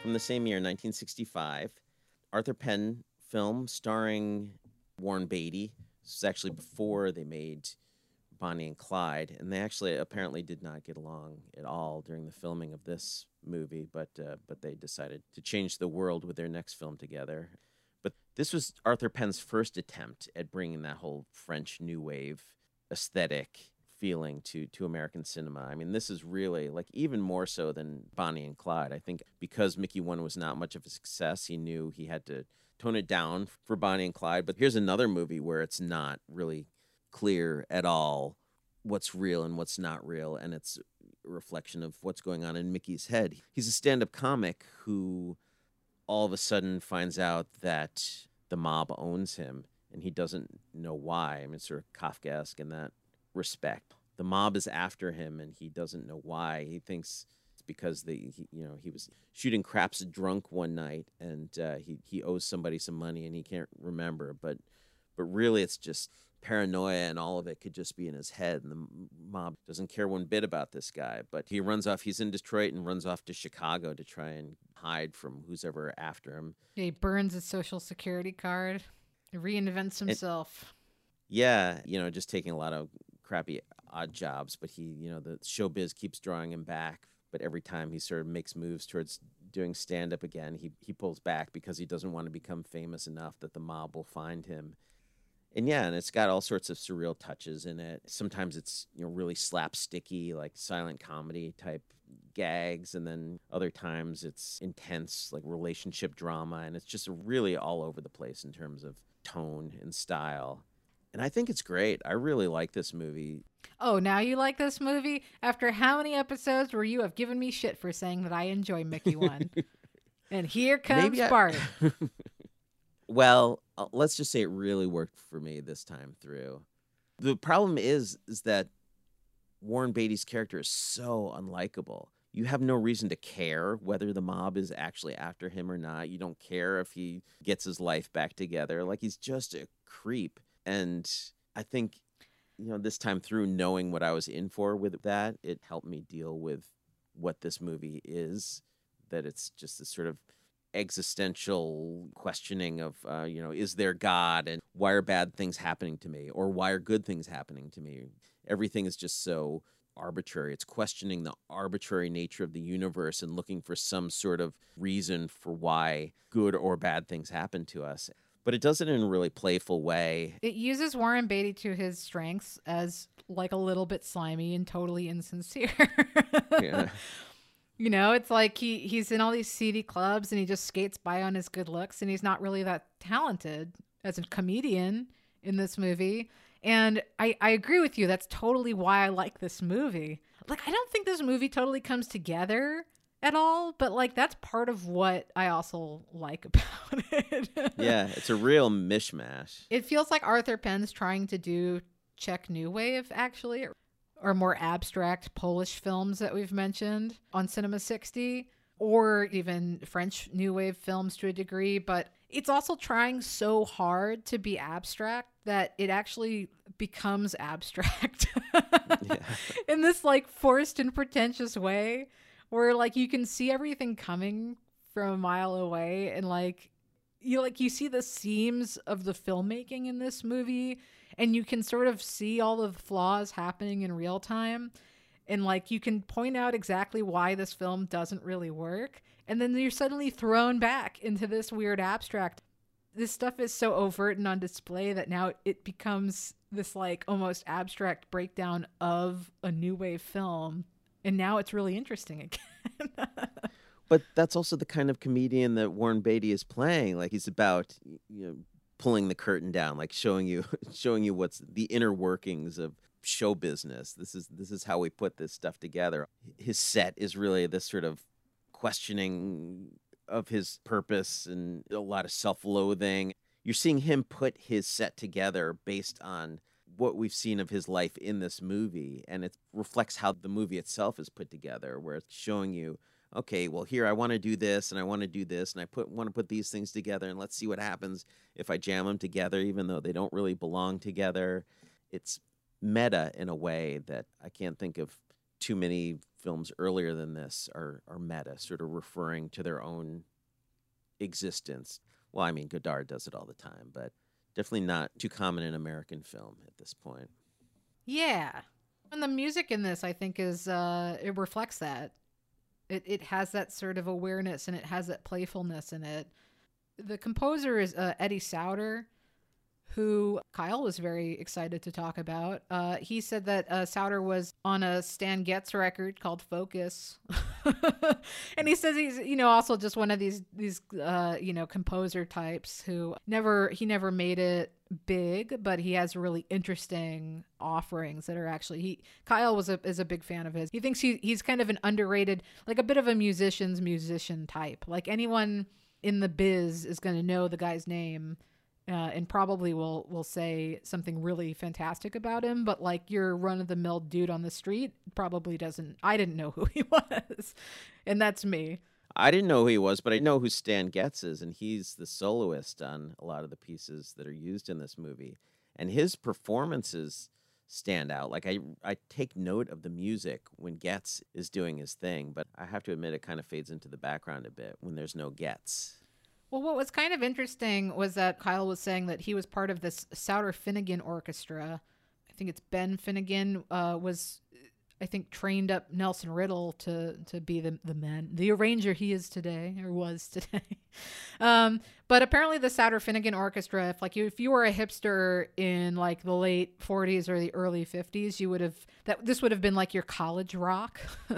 From the same year, 1965, Arthur Penn film starring Warren Beatty. This was actually before they made Bonnie and Clyde, and they actually apparently did not get along at all during the filming of this movie. But uh, but they decided to change the world with their next film together. But this was Arthur Penn's first attempt at bringing that whole French New Wave aesthetic feeling to to American cinema. I mean, this is really like even more so than Bonnie and Clyde. I think because Mickey One was not much of a success, he knew he had to tone it down for Bonnie and Clyde. But here's another movie where it's not really clear at all what's real and what's not real, and it's a reflection of what's going on in Mickey's head. He's a stand-up comic who all of a sudden finds out that the mob owns him and he doesn't know why. I mean, it's sort of Kafkaesque in that respect. The mob is after him, and he doesn't know why. He thinks because the he, you know he was shooting craps drunk one night, and uh, he he owes somebody some money, and he can't remember. But but really, it's just paranoia, and all of it could just be in his head. And the mob doesn't care one bit about this guy. But he runs off. He's in Detroit and runs off to Chicago to try and hide from who's ever after him. He burns his social security card, reinvents himself. yeah, you know, just taking a lot of crappy odd jobs, but he, you know, the showbiz keeps drawing him back. But every time he sort of makes moves towards doing stand up again, he he pulls back because he doesn't want to become famous enough that the mob will find him. And yeah, and it's got all sorts of surreal touches in it. Sometimes it's you know really slapsticky, like silent comedy type gags, and then other times it's intense, like relationship drama, and it's just really all over the place in terms of tone and style. And I think it's great. I really like this movie. Oh, now you like this movie? After how many episodes where you have given me shit for saying that I enjoy Mickey one? and here comes I- Bart. Well, uh, let's just say it really worked for me this time through. The problem is is that Warren Beatty's character is so unlikable. You have no reason to care whether the mob is actually after him or not. You don't care if he gets his life back together. Like he's just a creep. And I think you know, this time through knowing what I was in for with that, it helped me deal with what this movie is that it's just this sort of existential questioning of uh, you know is there god and why are bad things happening to me or why are good things happening to me? Everything is just so arbitrary. It's questioning the arbitrary nature of the universe and looking for some sort of reason for why good or bad things happen to us but it does it in a really playful way It uses Warren Beatty to his strengths as like a little bit slimy and totally insincere. Yeah. You know, it's like he he's in all these seedy clubs and he just skates by on his good looks and he's not really that talented as a comedian in this movie. And I, I agree with you. That's totally why I like this movie. Like, I don't think this movie totally comes together at all, but like, that's part of what I also like about it. yeah it's a real mishmash It feels like Arthur Penn's trying to do Czech New Wave, actually, or more abstract Polish films that we've mentioned on Cinema 60, or even French New Wave films to a degree. But it's also trying so hard to be abstract that it actually becomes abstract in this like forced and pretentious way where like you can see everything coming from a mile away and like you like you see the seams of the filmmaking in this movie and you can sort of see all the flaws happening in real time and like you can point out exactly why this film doesn't really work and then you're suddenly thrown back into this weird abstract. This stuff is so overt and on display that now it becomes this like almost abstract breakdown of a new wave film and now it's really interesting again but that's also the kind of comedian that Warren Beatty is playing. Like he's about you know pulling the curtain down, like showing you showing you what's the inner workings of show business. This is this is how we put this stuff together. His set is really this sort of questioning of his purpose and a lot of self-loathing. You're seeing him put his set together based on what we've seen of his life in this movie and it reflects how the movie itself is put together where it's showing you okay, well here I want to do this and I want to do this and I put want to put these things together and let's see what happens if I jam them together even though they don't really belong together. It's meta in a way that I can't think of too many films earlier than this are are meta, sort of referring to their own existence. Well, I mean Godard does it all the time, but definitely not too common in American film at this point. Yeah. And the music in this I think is uh it reflects that. It it has that sort of awareness and it has that playfulness in it. The composer is uh, Eddie Sauter, who Kyle was very excited to talk about. Uh, he said that uh, Sauter was on a Stan Getz record called Focus, and he says he's you know also just one of these these uh, you know composer types who never he never made it big, but he has really interesting offerings that are actually he Kyle was a is a big fan of his. He thinks he he's kind of an underrated, like a bit of a musician's musician type. Like anyone in the biz is going to know the guy's name. Uh, and probably will will say something really fantastic about him, but like your run of the mill dude on the street probably doesn't. I didn't know who he was, and that's me. I didn't know who he was, but I know who Stan Getz is, and he's the soloist on a lot of the pieces that are used in this movie. And his performances stand out. Like I, I take note of the music when Getz is doing his thing, but I have to admit it kind of fades into the background a bit when there's no Getz. Well, what was kind of interesting was that Kyle was saying that he was part of this Sauter Finegan orchestra. I think it's Ben Finegan uh, was I think trained up Nelson Riddle to to be the the man, the arranger he is today or was today. um, but apparently the Sauter Finegan Orchestra, if like you, if you were a hipster in like the late 40s or the early 50s, you would have that this would have been like your college rock.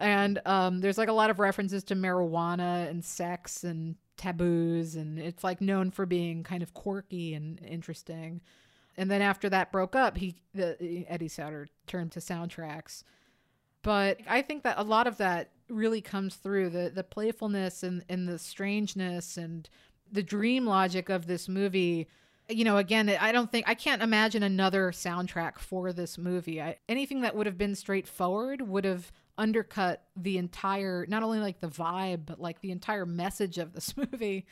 and um, there's like a lot of references to marijuana and sex and taboos, and it's like known for being kind of quirky and interesting. And then after that broke up, he the, Eddie Sauter turned to soundtracks. But I think that a lot of that really comes through the the playfulness and, and the strangeness and the dream logic of this movie. You know, again, I don't think I can't imagine another soundtrack for this movie. I, anything that would have been straightforward would have undercut the entire not only like the vibe but like the entire message of this movie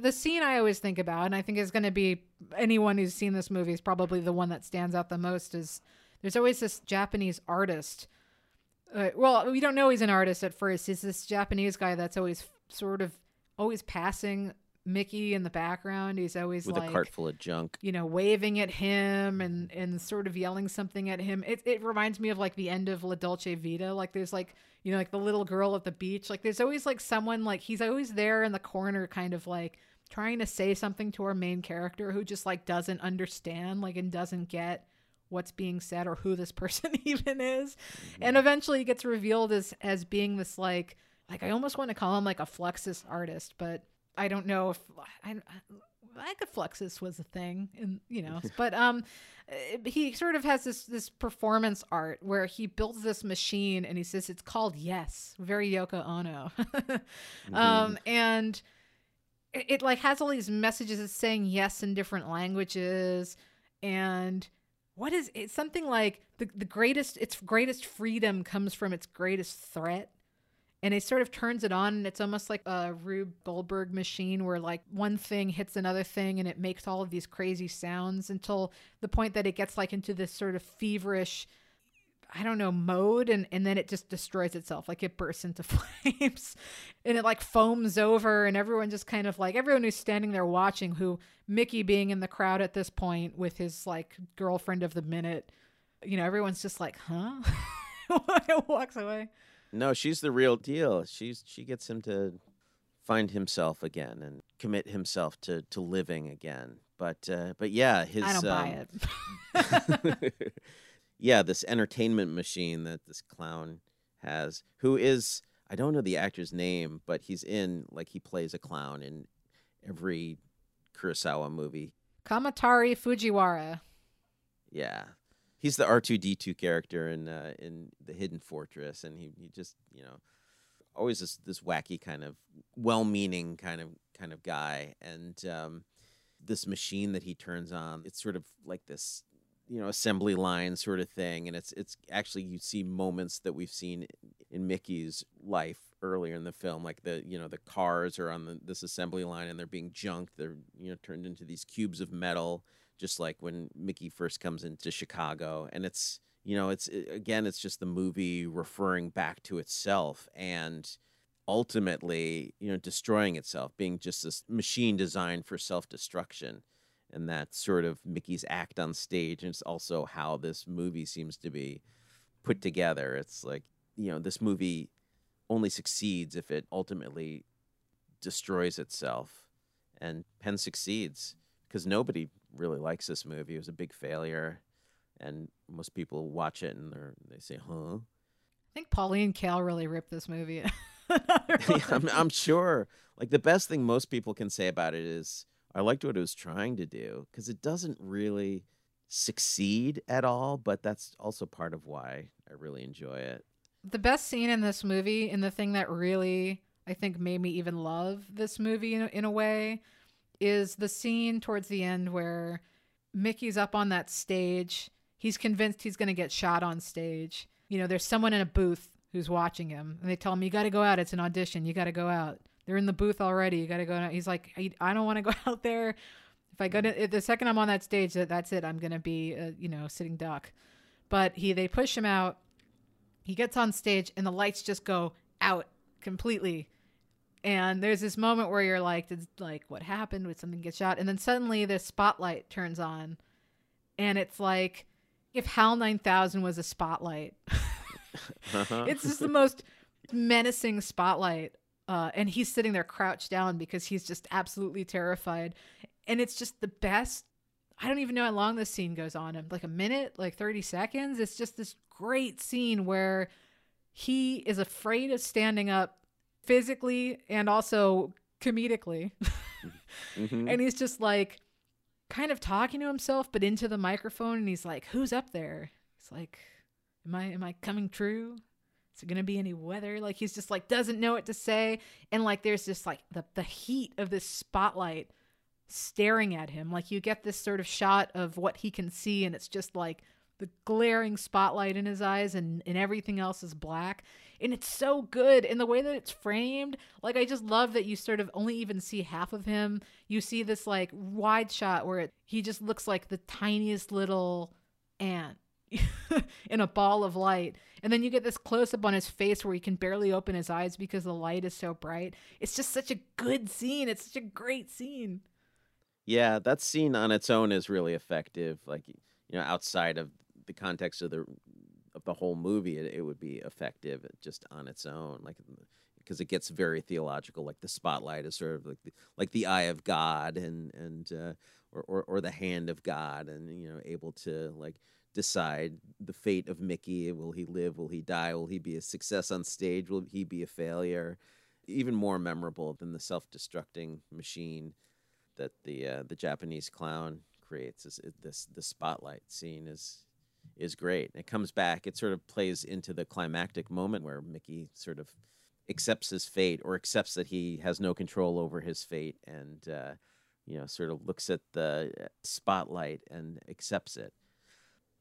the scene I always think about, and I think is going to be anyone who's seen this movie is probably the one that stands out the most. Is there's always this Japanese artist. Uh, well, we don't know he's an artist at first. He's this Japanese guy that's always sort of always passing Mickey in the background. He's always with like, a cart full of junk. you know, waving at him and and sort of yelling something at him. It it reminds me of like the end of La Dolce Vita. Like there's like you know like the little girl at the beach. Like there's always like someone like he's always there in the corner, kind of like trying to say something to our main character who just like doesn't understand like and doesn't get what's being said or who this person even is mm-hmm. and eventually he gets revealed as as being this like like i almost want to call him like a fluxus artist but i don't know if i like a fluxus was a thing and you know but um he sort of has this this performance art where he builds this machine and he says it's called yes very yoko ono. Um and it, it like has all these messages it's saying yes in different languages. And what is it's something like the, the greatest its greatest freedom comes from its greatest threat and it sort of turns it on and it's almost like a rube goldberg machine where like one thing hits another thing and it makes all of these crazy sounds until the point that it gets like into this sort of feverish I don't know, mode and, and then it just destroys itself. Like it bursts into flames and it like foams over and everyone just kind of like everyone who's standing there watching who Mickey being in the crowd at this point with his like girlfriend of the minute, you know, everyone's just like, huh? walks away. No, she's the real deal. She's she gets him to find himself again and commit himself to to living again. But uh, but yeah, his I don't um, buy it. yeah, this entertainment machine that this clown has, who is I don't know the actor's name, but he's in like he plays a clown in every Kurosawa movie. Kamatari Fujiwara. Yeah, he's the R two D two character in uh, in the Hidden Fortress, and he he just you know always this this wacky kind of well meaning kind of kind of guy, and um, this machine that he turns on, it's sort of like this you know assembly line sort of thing. And it's it's actually you see moments that we've seen in Mickey's life earlier in the film like the you know the cars are on the, this assembly line and they're being junked. They're you know turned into these cubes of metal just like when Mickey first comes into Chicago and it's you know it's it, again it's just the movie referring back to itself and ultimately you know destroying itself being just this machine designed for self-destruction and that's sort of Mickey's act on stage. And it's also how this movie seems to be put together. It's like, you know, this movie only succeeds if it ultimately destroys itself. And Penn succeeds because nobody really likes this movie. It was a big failure. And most people watch it and they say, huh? I think Pauline Kael really ripped this movie. Yeah, I'm, I'm sure. Like the best thing most people can say about it is, I liked what it was trying to do because it doesn't really succeed at all, but that's also part of why I really enjoy it. the best scene in this movie and the thing that really I think made me even love this movie in, in a way is the scene towards the end where Mickey's up on that stage. He's convinced he's going to get shot on stage. You know, there's someone in a booth who's watching him and they tell him, You got to go out. It's an audition. You got to go out. They're in the booth already. You got to go out. He's like, I, don't want to go out there. If I go to the second I'm on that stage, that that's it. I'm going to be, a, you know, sitting duck. But he, they push him out he gets on stage and the lights just go out completely and there's this moment where you're like it's like what happened would something get shot and then suddenly the spotlight turns on and it's like if HAL 9000 was a spotlight. Uh-huh. it's just the most menacing spotlight. Uh, and he's sitting there crouched down because he's just absolutely terrified. And it's just the best. I don't even know how long this scene goes on. Like a minute, like 30 seconds. It's just this great scene where he is afraid of standing up physically and also comedically. Mhm. and he's just like kind of talking to himself but into the microphone and he's like who's up there? He's like am i am i coming true? Is it gonna be any weather? Like he's just like doesn't know what to say. And like there's just like the, the heat of this spotlight staring at him. Like you get this sort of shot of what he can see and it's just like the glaring spotlight in his eyes and, and everything else is black and it's so good in the way that it's framed. Like i just love that you sort of only even see half of him. You see this like wide shot where it, he just looks like the tiniest little ant in a ball of light. And then you get this close up on his face where he can barely open his eyes because the light is so bright. It's just such a good scene. It's such a great scene. Yeah, that scene on its own is really effective. Like you know, outside of the context of the the whole movie, it, it would be effective just on its own. Like because it gets very theological. Like the spotlight is sort of like the, like the eye of God, and and uh, or, or or the hand of God, and you know, able to like decide the fate of Mickey. Will he live? Will he die? Will he be a success on stage? Will he be a failure? Even more memorable than the self-destructing machine that the uh, the Japanese clown creates is is this the spotlight scene is is great. It comes back. It sort of plays into the climactic moment where Mickey sort of accepts his fate or accepts that he has no control over his fate and uh, you know sort of looks at the uh, spotlight and accepts it.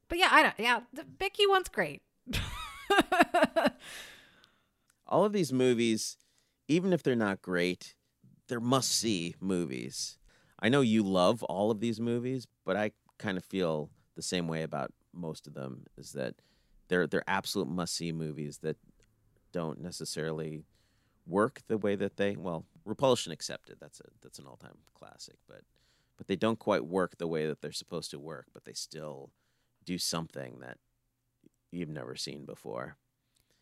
but yeah i don't yeah the Mickey one's great All of these movies, even if they're not great, they're must see movies. I know you love all of these movies, but I kind of feel the same way about most of them is that they're they're absolute must see movies that don't necessarily work the way that they well, Repulsion accepted. That's a that's an all-time classic, but but they don't quite work the way that they're supposed to work, but they still do something that you've never seen before.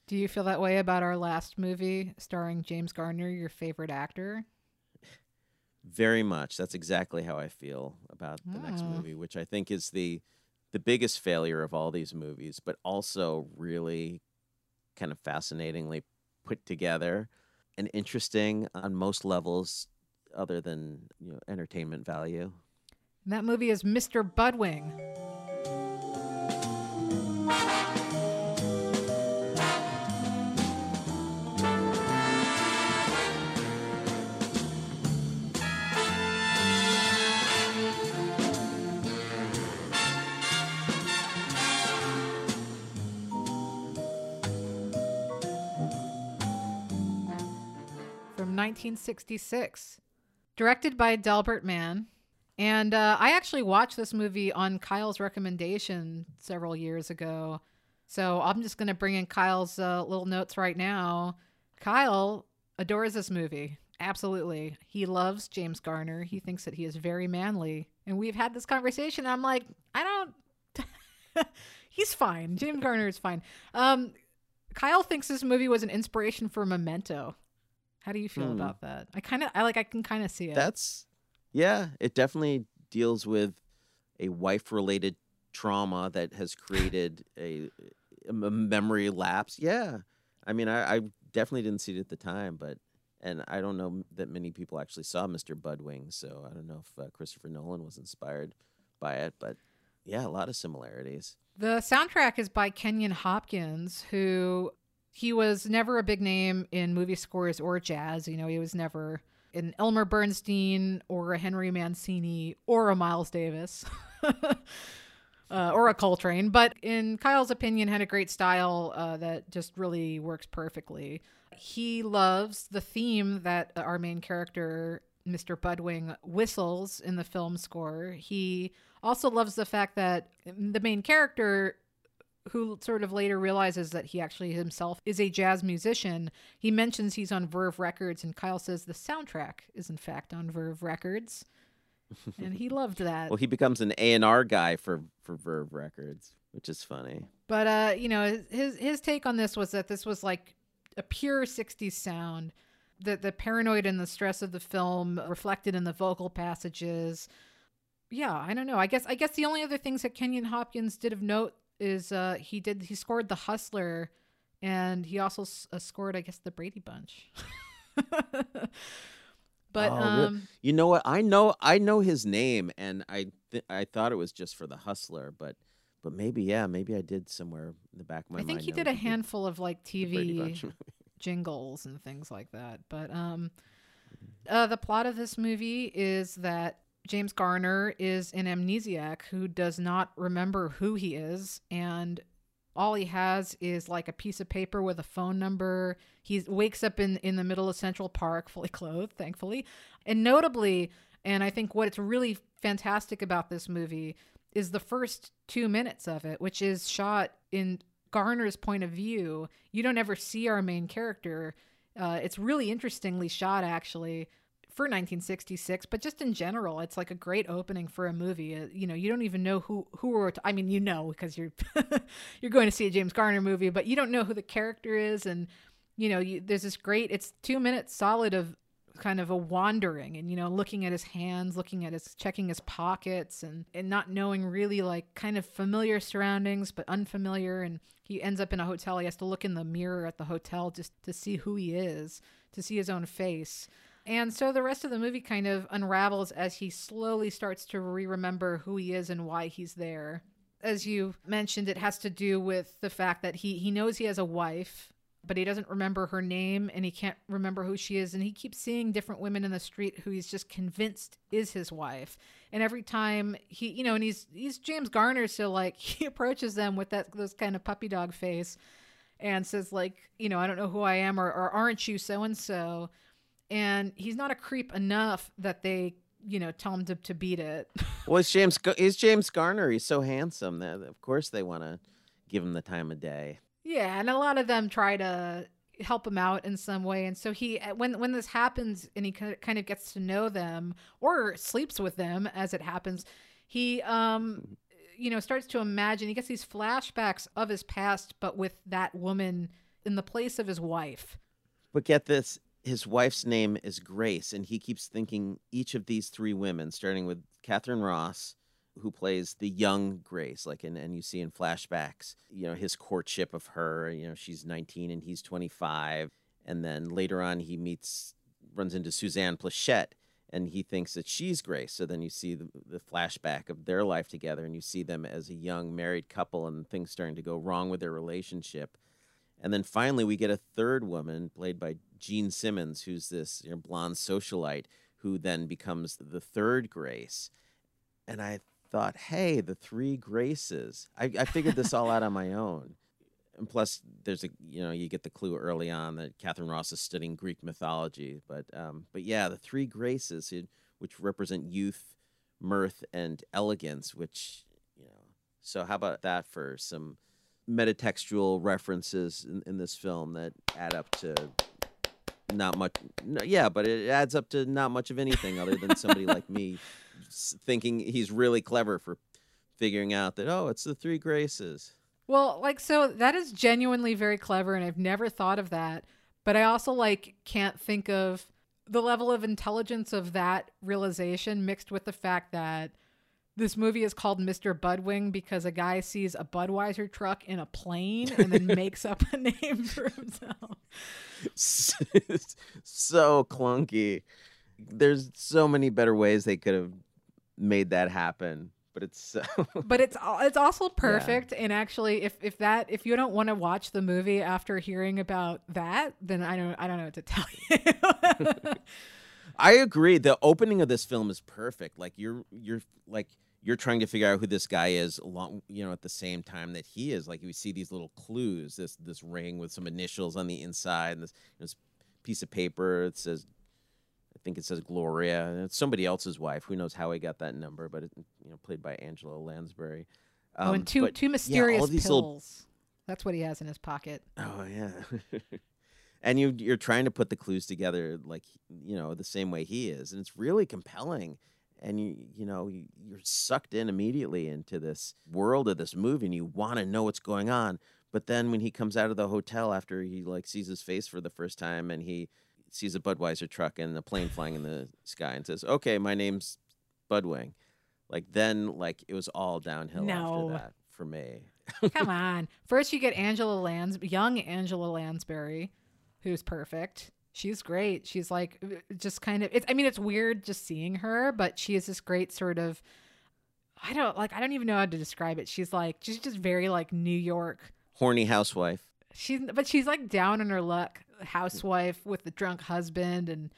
Do you feel that way about our last movie starring James Garner, your favorite actor? Very much. That's exactly how I feel about the next movie, which I think is the the biggest failure of all these movies, but also really kind of fascinatingly put together and interesting on most levels other than, you know, entertainment value. And that movie is Mr. Buddwing. 1966. Directed by Delbert Mann. And uh, I actually watched this movie on Kyle's recommendation several years ago. So I'm just going to bring in Kyle's uh, little notes right now. Kyle adores this movie. Absolutely. He loves James Garner. He thinks that he is very manly. And we've had this conversation. I'm like, I don't. He's fine. James Garner is fine. Um, Kyle thinks this movie was an inspiration for Memento. How do you feel Hmm. about that? I kind of, I like, I can kind of see it. That's yeah, it definitely deals with a wife-related trauma that has created a memory lapse. Yeah, I mean, I, I definitely didn't see it at the time, but and I don't know that many people actually saw Mr. Buddwing, so I don't know if uh, Christopher Nolan was inspired by it, but yeah, a lot of similarities. The soundtrack is by Kenyon Hopkins, who he was never a big name in movie scores or jazz. You know, he was never an Elmer Bernstein or a Henry Mancini or a Miles Davis. Uh, or a Coltrane, but in Kyle's opinion, had a great style uh, that just really works perfectly. He loves the theme that our main character, Mr. Buddwing, whistles in the film score. He also loves the fact that the main character who sort of later realizes that he actually himself is a jazz musician. He mentions he's on Verve Records, and Kyle says the soundtrack is in fact on Verve Records. and he loved that. Well, he becomes an A and R guy for for Verve Records, which is funny. But uh, you know, his his take on this was that this was like a pure '60s sound. The the paranoid and the stress of the film reflected in the vocal passages. Yeah, I don't know. I guess I guess the only other things that Kenyon Hopkins did of note is uh, he did he scored The Hustler, and he also s- uh, scored I guess The Brady Bunch. but Oh, um, You know what? I know I know his name, and I th- I thought it was just for the Hustler, but but maybe yeah, maybe I did somewhere in the back of my mind. I think he did a handful of like TV jingles and things like that. But um, uh, the plot of this movie is that James Garner is an amnesiac who does not remember who he is, and all he has is like a piece of paper with a phone number. He wakes up in in the middle of Central Park, fully clothed, thankfully, and notably, and I think what's really fantastic about this movie is the first two minutes of it, which is shot in Garner's point of view. You don't ever see our main character. Uh, it's really interestingly shot, actually, for 1966, but just in general, it's like a great opening for a movie. Uh, you know, you don't even know who who are. I mean, you know because you're you're going to see a James Garner movie, but you don't know who the character is, and you know, you, there's this great. It's two minutes solid of kind of a wandering and you know looking at his hands looking at his checking his pockets and and not knowing really like kind of familiar surroundings but unfamiliar and he ends up in a hotel he has to look in the mirror at the hotel just to see who he is to see his own face and so the rest of the movie kind of unravels as he slowly starts to re-remember who he is and why he's there. As you mentioned it has to do with the fact that he he knows he has a wife but he doesn't remember her name and he can't remember who she is. And he keeps seeing different women in the street who he's just convinced is his wife. And every time he you know and he's he's James Garner so like he approaches them with that those kind of puppy dog face and says like you know I don't know who I am or, or aren't you so and so and he's not a creep enough that they you know tell him to, to beat it Well, it's James. is James Garner. He's so handsome that of course they want to give him the time of day. Yeah, and a lot of them try to help him out in some way, and so he when when this happens and he kind of gets to know them or sleeps with them as it happens, he um you know starts to imagine he gets these flashbacks of his past, but with that woman in the place of his wife. But get this, his wife's name is Grace, and he keeps thinking each of these three women, starting with Katharine Ross, who plays the young Grace, like in, and you see in flashbacks, you know, his courtship of her. You know, she's 19 and he's 25, and then later on he meets, runs into Suzanne Pleshette, and he thinks that she's Grace. So then you see the, the flashback of their life together, and you see them as a young married couple, and things starting to go wrong with their relationship. And then finally, we get a third woman played by Jean Simmons, who's this you know, blonde socialite who then becomes the third Grace. And I thought, hey, the three Graces. I, I figured this all out on my own. And plus, there's a you know you get the clue early on that Katharine Ross is studying Greek mythology. But um, but yeah, the three Graces, which represent youth, mirth, and elegance. Which you know. So how about that for some metatextual references in, in this film that add up to not much no, yeah but it adds up to not much of anything other than somebody like me thinking he's really clever for figuring out that oh it's the three graces Well, like so that is genuinely very clever and I've never thought of that. But I also like can't think of the level of intelligence of that realization mixed with the fact that this movie is called Mr. Buddwing because a guy sees a Budweiser truck in a plane and then makes up a name for himself. so clunky there's so many better ways they could have made that happen but it's so But it's it's also perfect and actually if if that if you don't want to watch the movie after hearing about that, then I don't I don't know what to tell you. I agree. The opening of this film is perfect. Like you're you're like you're trying to figure out who this guy is along you know at the same time that he is. Like we see these little clues, this this ring with some initials on the inside and this this piece of paper it says I think it says Gloria. and It's somebody else's wife. Who knows how he got that number, but it, you know, played by Angela Lansbury. oh, and um, two but, two mysterious these pills. little That's what he has in his pocket. Oh yeah. and you you're trying to put the clues together like you know the same way he is and it's really compelling and you you know you- you're sucked in immediately into this world of this movie and you want to know what's going on but then when he comes out of the hotel after he like sees his face for the first time and he sees a budweiser truck and a plane flying in the sky and says okay my name's buddwing like then like it was all downhill No. after that for me Come on. First, you get Angela Lans, young Angela Lansbury, who's perfect. She's great. She's like uh, just kind of. It's. I mean, it's weird just seeing her, but she is this great sort of. I don't like. I don't even know how to describe it. She's like. She's just very like New York. horny housewife She's but she's like down on her luck, housewife with the drunk husband, and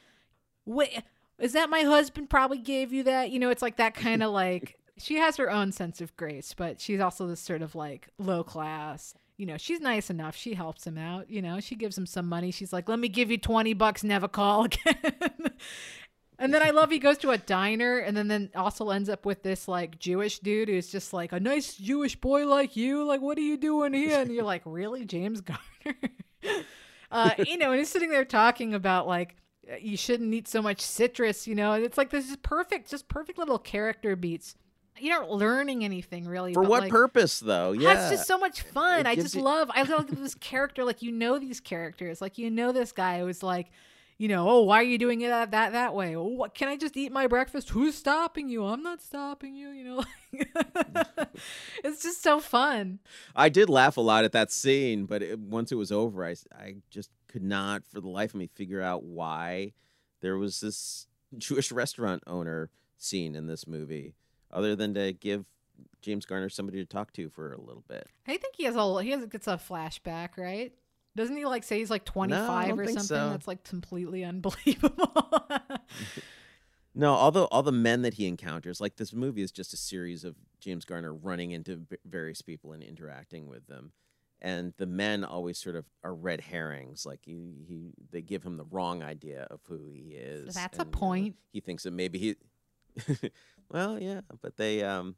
wait, is that my husband? Probably gave you that. You know, it's like that kind of like she has her own sense of grace, but she's also this sort of like low class. You know, she's nice enough. She helps him out. You know, she gives him some money. She's like, "Let me give you twenty bucks. Never call again." And then I love he goes to a diner and then then also ends up with this like Jewish dude who's just like a nice Jewish boy like you. Like, what are you doing here? And you're like, really, James Garner? uh, you know, and he's sitting there talking about like you shouldn't eat so much citrus. You know, and it's like this is perfect, just perfect little character beats. You're not learning anything really. for what like, purpose though yeah That's just so much fun. I just you- love. I love this character. Like you know these characters. Like you know this guy who's like, you know, oh, why are you doing it that that, that way? Oh, what can I just eat my breakfast? Who's stopping you? I'm not stopping you. You know, it's just so fun. I did laugh a lot at that scene, but it, once it was over, I I just could not, for the life of me, figure out why there was this Jewish restaurant owner scene in this movie, other than to give James Garner somebody to talk to for a little bit. I think he has a he has gets a flashback, right? Doesn't he like say he's like 25 don't or something? so. That's like completely unbelievable. No, all the all the men that he encounters, like this movie is just a series of James Garner running into various people and interacting with them, and the men always sort of are red herrings. Like he, he they give him the wrong idea of who he is. that's a and, you know, point. he thinks that maybe he, well, yeah, but they, um,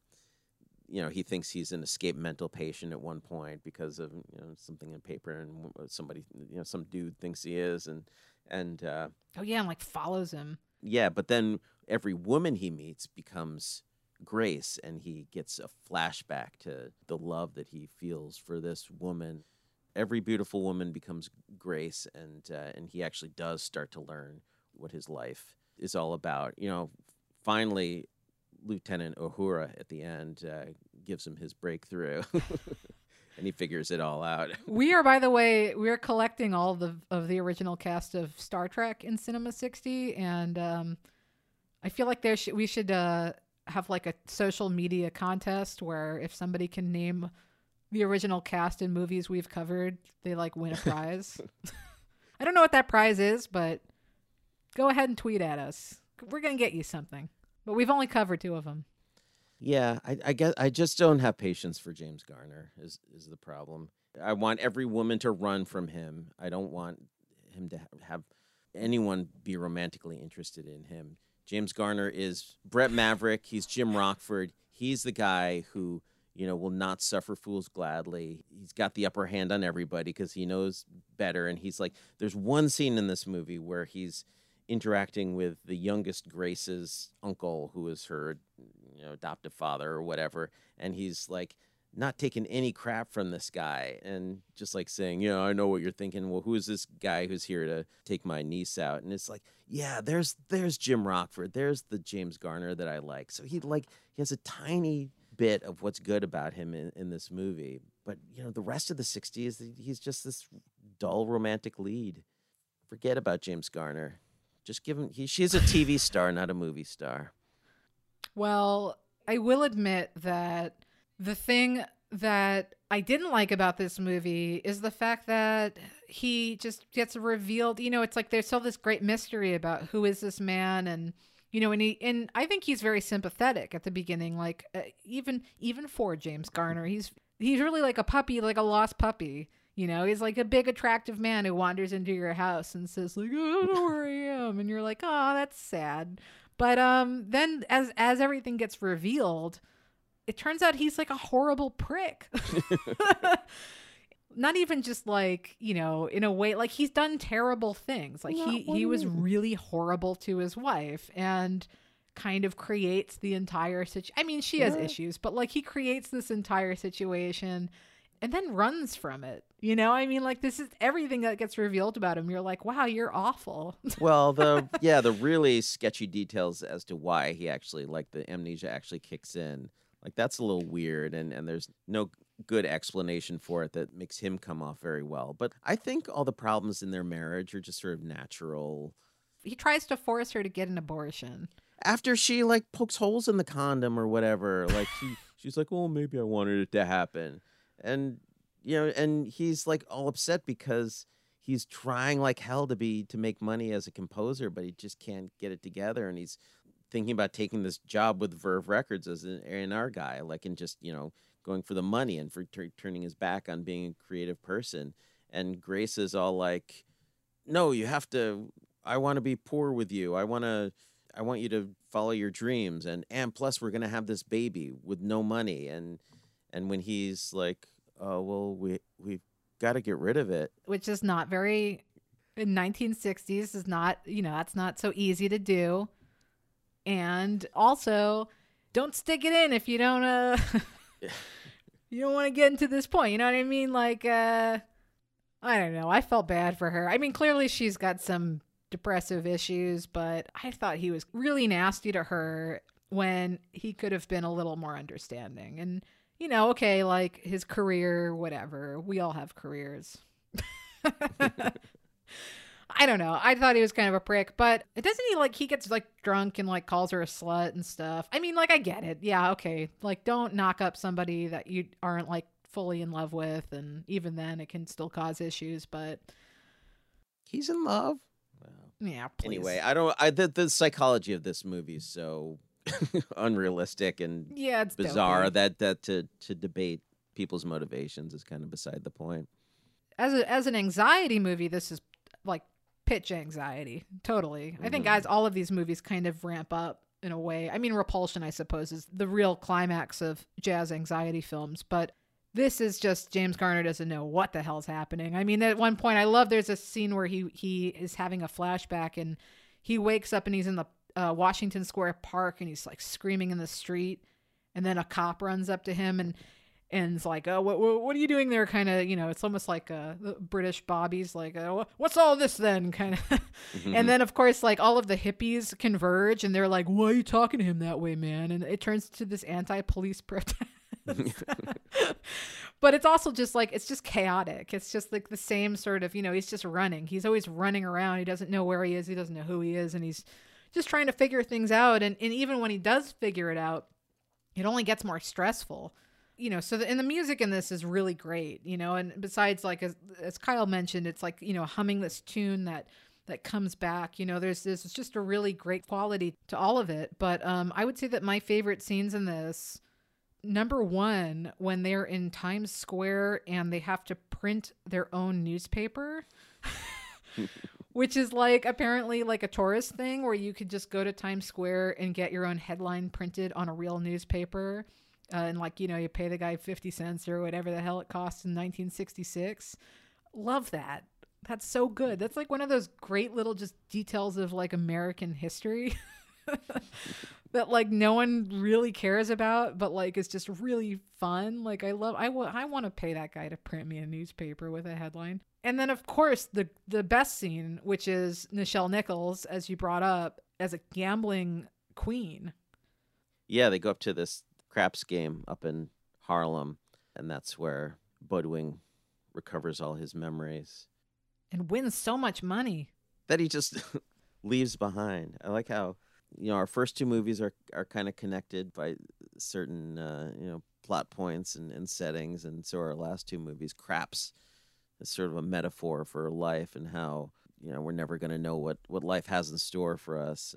you know, he thinks he's an escaped mental patient at one point because of you know something in paper and somebody, you know, some dude thinks he is, and and. uh oh yeah, and like follows him. yeah, but then every woman he meets becomes Grace, and he gets a flashback to the love that he feels for this woman. Every beautiful woman becomes Grace, and uh, and he actually does start to learn what his life is all about. You know, finally, Lieutenant Uhura at the end uh, gives him his breakthrough, and he figures it all out. We are, by the way, we are collecting all the of the original cast of Star Trek in Cinema 60, and um, I feel like there sh- we should uh, have like a social media contest where if somebody can name the original cast in movies we've covered, they like win a prize. I don't know what that prize is, but go ahead and tweet at us. We're gonna get you something, but we've only covered two of them. Yeah, I, I guess I just don't have patience for James Garner. Is is the problem? I want every woman to run from him. I don't want him to ha- have anyone be romantically interested in him. James Garner is Brett Maverick. He's Jim Rockford. He's the guy who you know will not suffer fools gladly. He's got the upper hand on everybody because he knows better. And he's like, there's one scene in this movie where he's interacting with the youngest Grace's uncle, who is her you know adoptive father or whatever, and he's like not taking any crap from this guy and just like saying, you know, I know what you're thinking. Well, who is this guy who's here to take my niece out? And it's like, yeah, there's there's Jim Rockford. There's the James Garner that I like. So he like he has a tiny bit of what's good about him in, in this movie. But you know, the rest of the 60s, he's just this dull romantic lead. Forget about James Garner. Just give him he she's a TV star, not a movie star. Well, I will admit that the thing that I didn't like about this movie is the fact that he just gets revealed. You know, it's like there's still this great mystery about who is this man, and you know, and he and I think he's very sympathetic at the beginning. Like uh, even even for James Garner, he's he's really like a puppy, like a lost puppy. You know, he's like a big attractive man who wanders into your house and says like, "I don't know where I am," and you're like, "Oh, that's sad." But um, then as as everything gets revealed, it turns out he's like a horrible prick. Not even just like, you know, in a way like he's done terrible things. Like he he was really horrible to his wife and kind of creates the entire situation. I mean, she has Yeah. issues, but like he creates this entire situation and then runs from it. You know, I mean, like this is everything that gets revealed about him. You're like, wow, you're awful. Well, the yeah, the really sketchy details as to why he actually like the amnesia actually kicks in. Like that's a little weird and and there's no good explanation for it that makes him come off very well. But I think all the problems in their marriage are just sort of natural. he tries to force her to get an abortion. After she like pokes holes in the condom or whatever, like she she's like, "Well, maybe I wanted it to happen." And you know, and he's like all upset because he's trying like hell to be to make money as a composer, but he just can't get it together. And he's thinking about taking this job with Verve Records as an A&R guy, like and just you know going for the money and for tur turning his back on being a creative person. And Grace is all like, "No, you have to. I want to be poor with you. I want to. I want you to follow your dreams. And and plus, we're gonna have this baby with no money. And and when he's like, oh well, we we've got to get rid of it. which is not very in 1960s is not you know that's not so easy to do. And also don't stick it in if you don't uh you don't want to get into this point you know what i mean? Like uh i don't know i felt bad for her. I mean clearly she's got some depressive issues but i thought he was really nasty to her when he could have been a little more understanding. And you know okay like his career whatever we all have careers I don't know. I thought he was kind of a prick, but it doesn't he like he gets like drunk and like calls her a slut and stuff. I mean, like I get it. Yeah, okay. Like don't knock up somebody that you aren't like fully in love with and even then it can still cause issues, but He's in love. Wow. yeah, please. Anyway, I don't. I the, the psychology of this movie is so unrealistic and yeah, it's bizarre dopey. that that to to debate people's motivations is kind of beside the point. as a, as an anxiety movie, this is like pitch anxiety. Totally. I think mm-hmm. guys, all of these movies kind of ramp up in a way. I mean, Repulsion, I suppose, is the real climax of jazz anxiety films, but this is just James Garner doesn't know what the hell's happening. I mean, at one point, I love there's a scene where he he is having a flashback and he wakes up and he's in the uh, Washington Square Park and he's like screaming in the street, and then a cop runs up to him and and it's like, oh, what, what, what are you doing there? Kind of, you know, it's almost like uh, British Bobby's like, "Wha- what's all this then? Kind of. and then, of course, like all of the hippies converge and they're like, why are you talking to him that way, man? And it turns to this anti police protest. but it's also just like, it's just chaotic. It's just like the same sort of, you know, he's just running. He's always running around. He doesn't know where he is. He doesn't know who he is. And he's just trying to figure things out. And, and even when he does figure it out, it only gets more stressful you know so the, and the music in this is really great you know and besides like as, as kyle mentioned it's like you know humming this tune that that comes back you know there's there's just a really great quality to all of it but um i would say that my favorite scenes in this number one when they're in times square and they have to print their own newspaper which is like apparently like a tourist thing where you could just go to Times Square and get your own headline printed on a real newspaper. Uh, and like, you know, you pay the guy 50 cents or whatever the hell it costs in 1966. Love that. That's so good. That's like one of those great little just details of like American history that like no one really cares about, but like it's just really fun. Like I love, I wa- I want to pay that guy to print me a newspaper with a headline. And then of course the the best scene, which is Nichelle Nichols, as you brought up, as a gambling queen. yeah, they go up to this craps game up in Harlem, and that's where Buddwing recovers all his memories and wins so much money. that he just leaves behind. I like how you know our first two movies are are kind of connected by certain uh, you know plot points and, and settings, and so our last two movies, Craps, is sort of a metaphor for life and how you know we're never going to know what what life has in store for us.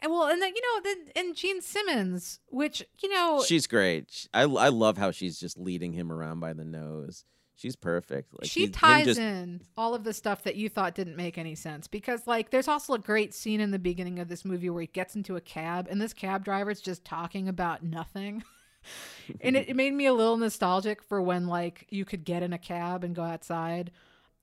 And well, and then you know, then and Jean Simmons, which you know, She's great. I I love how she's just leading him around by the nose. She's perfect. Like she ties just- in all of the stuff that you thought didn't make any sense because like there's also a great scene in the beginning of this movie where he gets into a cab and this cab driver is just talking about nothing and it, it made me a little nostalgic for when like you could get in a cab and go outside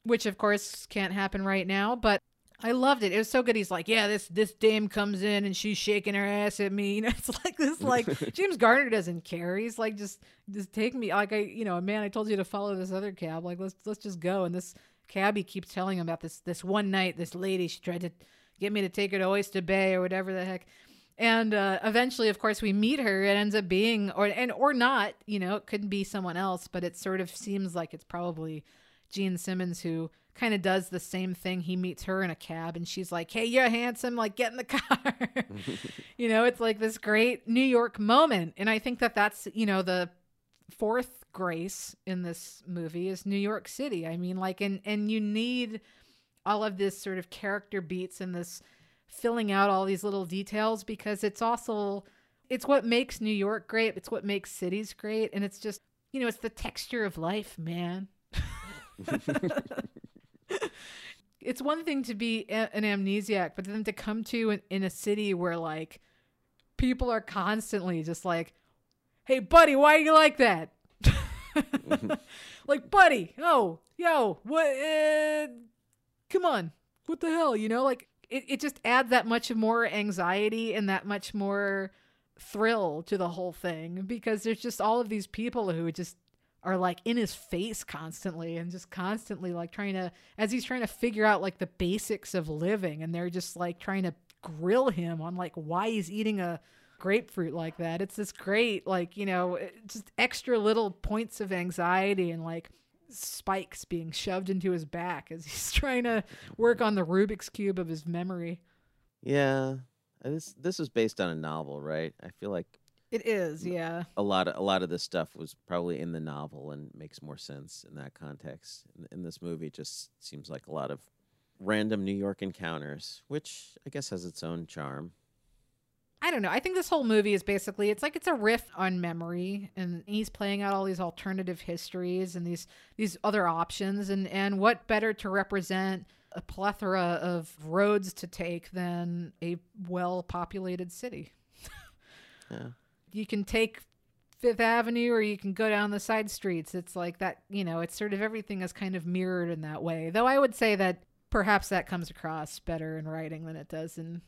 which of course can't happen right now but I loved it. It was so good. He's like, yeah, this this dame comes in and she's shaking her ass at me. You know, it's like this. Like James Garner doesn't care. He's like, just just take me. Like I, you know, man, I told you to follow this other cab. Like let's let's just go. And this cabbie keeps telling him about this this one night. This lady, she tried to get me to take her to Oyster Bay or whatever the heck. And uh, eventually, of course, we meet her. It ends up being, or and or not. You know, it couldn't be someone else, but it sort of seems like it's probably Jean Simmons who kind of does the same thing. He meets her in a cab and she's like, Hey, you're handsome. Like, get in the car. you know, it's like this great New York moment. And I think that that's, you know, the fourth grace in this movie is New York City. I mean, like, and, and you need all of this sort of character beats and this filling out all these little details because it's also, it's what makes New York great. It's what makes cities great. And it's just, you know, it's the texture of life, man. it's one thing to be an amnesiac, but then to come to in, in a city where like people are constantly just like, "Hey, buddy, why are you like that?" like, buddy, oh, yo, what? Uh, come on, what the hell? You know, like it, it just adds that much more anxiety and that much more thrill to the whole thing because there's just all of these people who just are like in his face constantly and just constantly like trying to as he's trying to figure out like the basics of living and they're just like trying to grill him on like why he's eating a grapefruit like that. It's this great like you know just extra little points of anxiety and like spikes being shoved into his back as he's trying to work on the rubik's cube of his memory. Yeah, this this was based on a novel, right? I feel like it is yeah a lot of a lot of this stuff was probably in the novel and makes more sense in that context. In, in this movie, it just seems like a lot of random New York encounters, which I guess has its own charm. I don't know. I think this whole movie is basically it's like it's a riff on memory and he's playing out all these alternative histories and these these other options and and what better to represent a plethora of roads to take than a well-populated city. Yeah. You can take Fifth Avenue or you can go down the side streets. It's like that, you know, it's sort of everything is kind of mirrored in that way. Though I would say that perhaps that comes across better in writing than it does in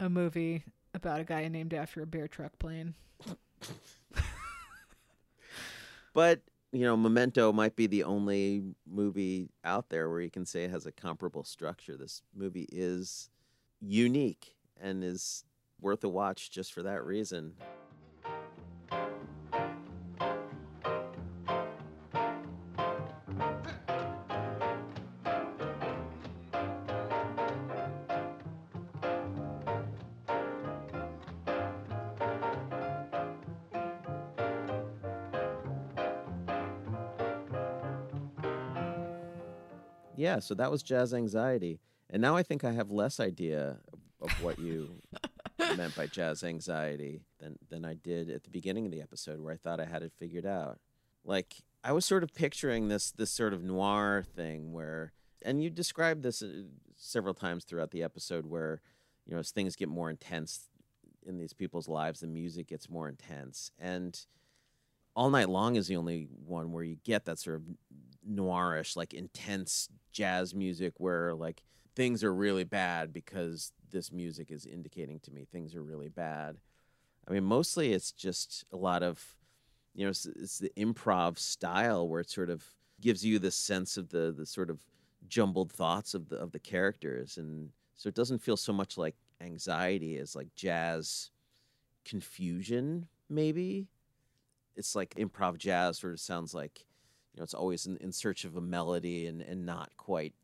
a movie about a guy named after a bear truck plane. But you know, Memento might be the only movie out there where you can say it has a comparable structure. This movie is unique and is worth a watch just for that reason. Yeah, so that was Jazz Anxiety. And now I think I have less idea of, of what you meant by jazz anxiety than than I did at the beginning of the episode where I thought I had it figured out. Like I was sort of picturing this this sort of noir thing where and you described this uh, several times throughout the episode where you know as things get more intense in these people's lives the music gets more intense and all night long is the only one where you get that sort of noirish like intense jazz music where like things are really bad because this music is indicating to me things are really bad. I mean mostly it's just a lot of you know it's, it's the improv style where it sort of gives you the sense of the the sort of jumbled thoughts of the of the characters. And so it doesn't feel so much like anxiety as like jazz confusion maybe it's like improv jazz sort of sounds like you know it's always in, in search of a melody and and not quite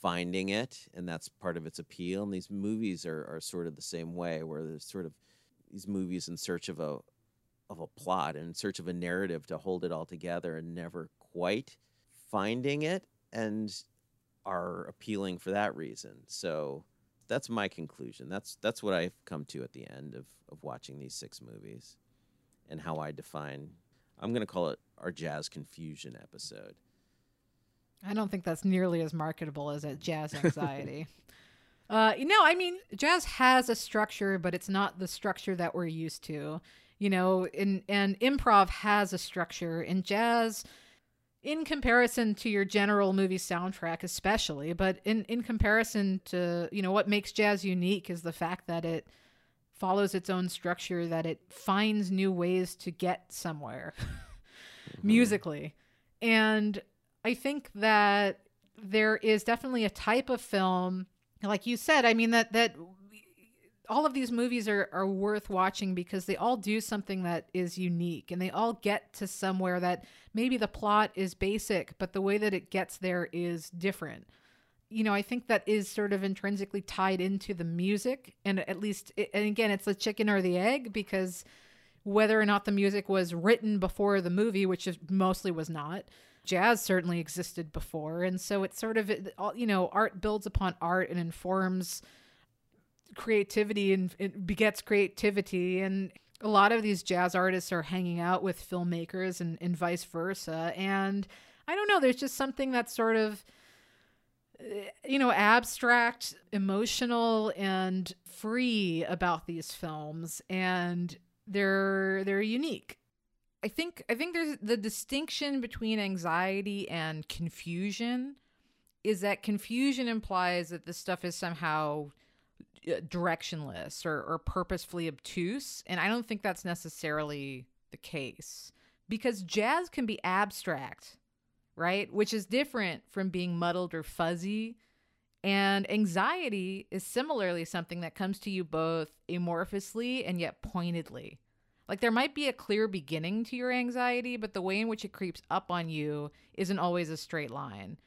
finding it and that's part of its appeal and these movies are, are sort of the same way where there's sort of these movies in search of a of a plot and in search of a narrative to hold it all together and never quite finding it and are appealing for that reason. So that's my conclusion. That's that's what i've come to at the end of of watching these six movies and how i define i'm going to call it our jazz confusion episode I don't think that's nearly as marketable as a jazz anxiety. uh, no, I mean, jazz has a structure, but it's not the structure that we're used to. You know, in, and improv has a structure. In jazz, in comparison to your general movie soundtrack especially but in in comparison to you know what makes jazz unique is the fact that it follows its own structure that it finds new ways to get somewhere mm-hmm. musically and i think that there is definitely a type of film like you said i mean that that all of these movies are, are worth watching because they all do something that is unique and they all get to somewhere that maybe the plot is basic, but the way that it gets there is different. You know, I think that is sort of intrinsically tied into the music, and at least, and again, it's the chicken or the egg because whether or not the music was written before the movie, which is mostly was not, jazz certainly existed before, and so it's sort of, you know, art builds upon art and informs creativity and it begets creativity. And a lot of these jazz artists are hanging out with filmmakers and, and vice versa. And i don't know there's just something that's sort of you know abstract emotional and free about these films and they're they're unique i think i think there's the distinction between anxiety and confusion is that confusion implies that this stuff is somehow uh, directionless or, or purposefully obtuse. And I don't think that's necessarily the case because jazz can be abstract, right? Which is different from being muddled or fuzzy. And anxiety is similarly something that comes to you both amorphously and yet pointedly. Like there might be a clear beginning to your anxiety, but the way in which it creeps up on you isn't always a straight line.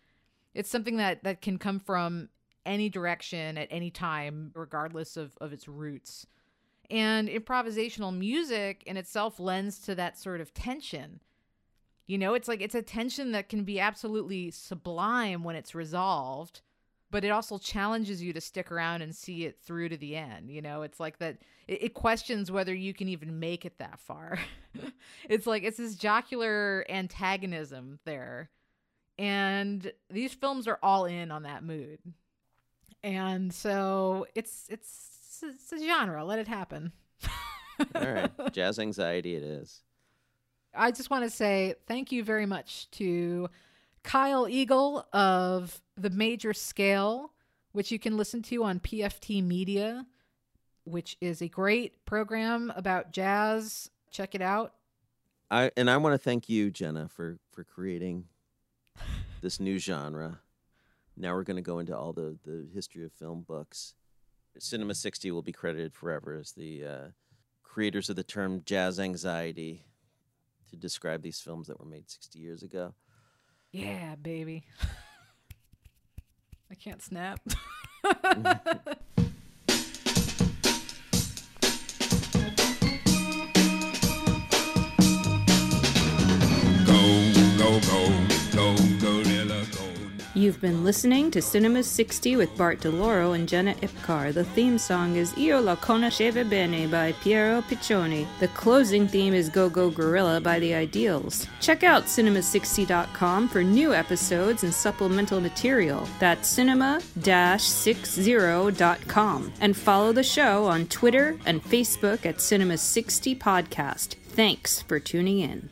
It's something that that can come from any direction at any time, regardless of, of its roots. And improvisational music in itself lends to that sort of tension. You know, it's like it's a tension that can be absolutely sublime when it's resolved, but it also challenges you to stick around and see it through to the end. You know, it's like that, it, it questions whether you can even make it that far. it's like it's this jocular antagonism there. And these films are all in on that mood and so it's it's it's a genre. Let it happen. All right, jazz anxiety it is. I just want to say thank you very much to Kyle Eagle of the Major Scale, which you can listen to on PFT Media, which is a great program about jazz. Check it out. I and I want to thank you, Jenna, for for creating this new genre. Now we're going to go into all the, the history of film books. Cinema 60 will be credited forever as the uh, creators of the term jazz anxiety to describe these films that were made 60 years ago. Yeah, baby. I can't snap. You've been listening to Cinema 60 with Bart DeLoro and Jenna Ipcar. The theme song is Io la conosceva bene by Piero Piccioni. The closing theme is Go Go Gorilla by The Ideals. Check out cinema60.com for new episodes and supplemental material. That's cinema-60.com. And follow the show on Twitter and Facebook at Cinema 60 Podcast. Thanks for tuning in.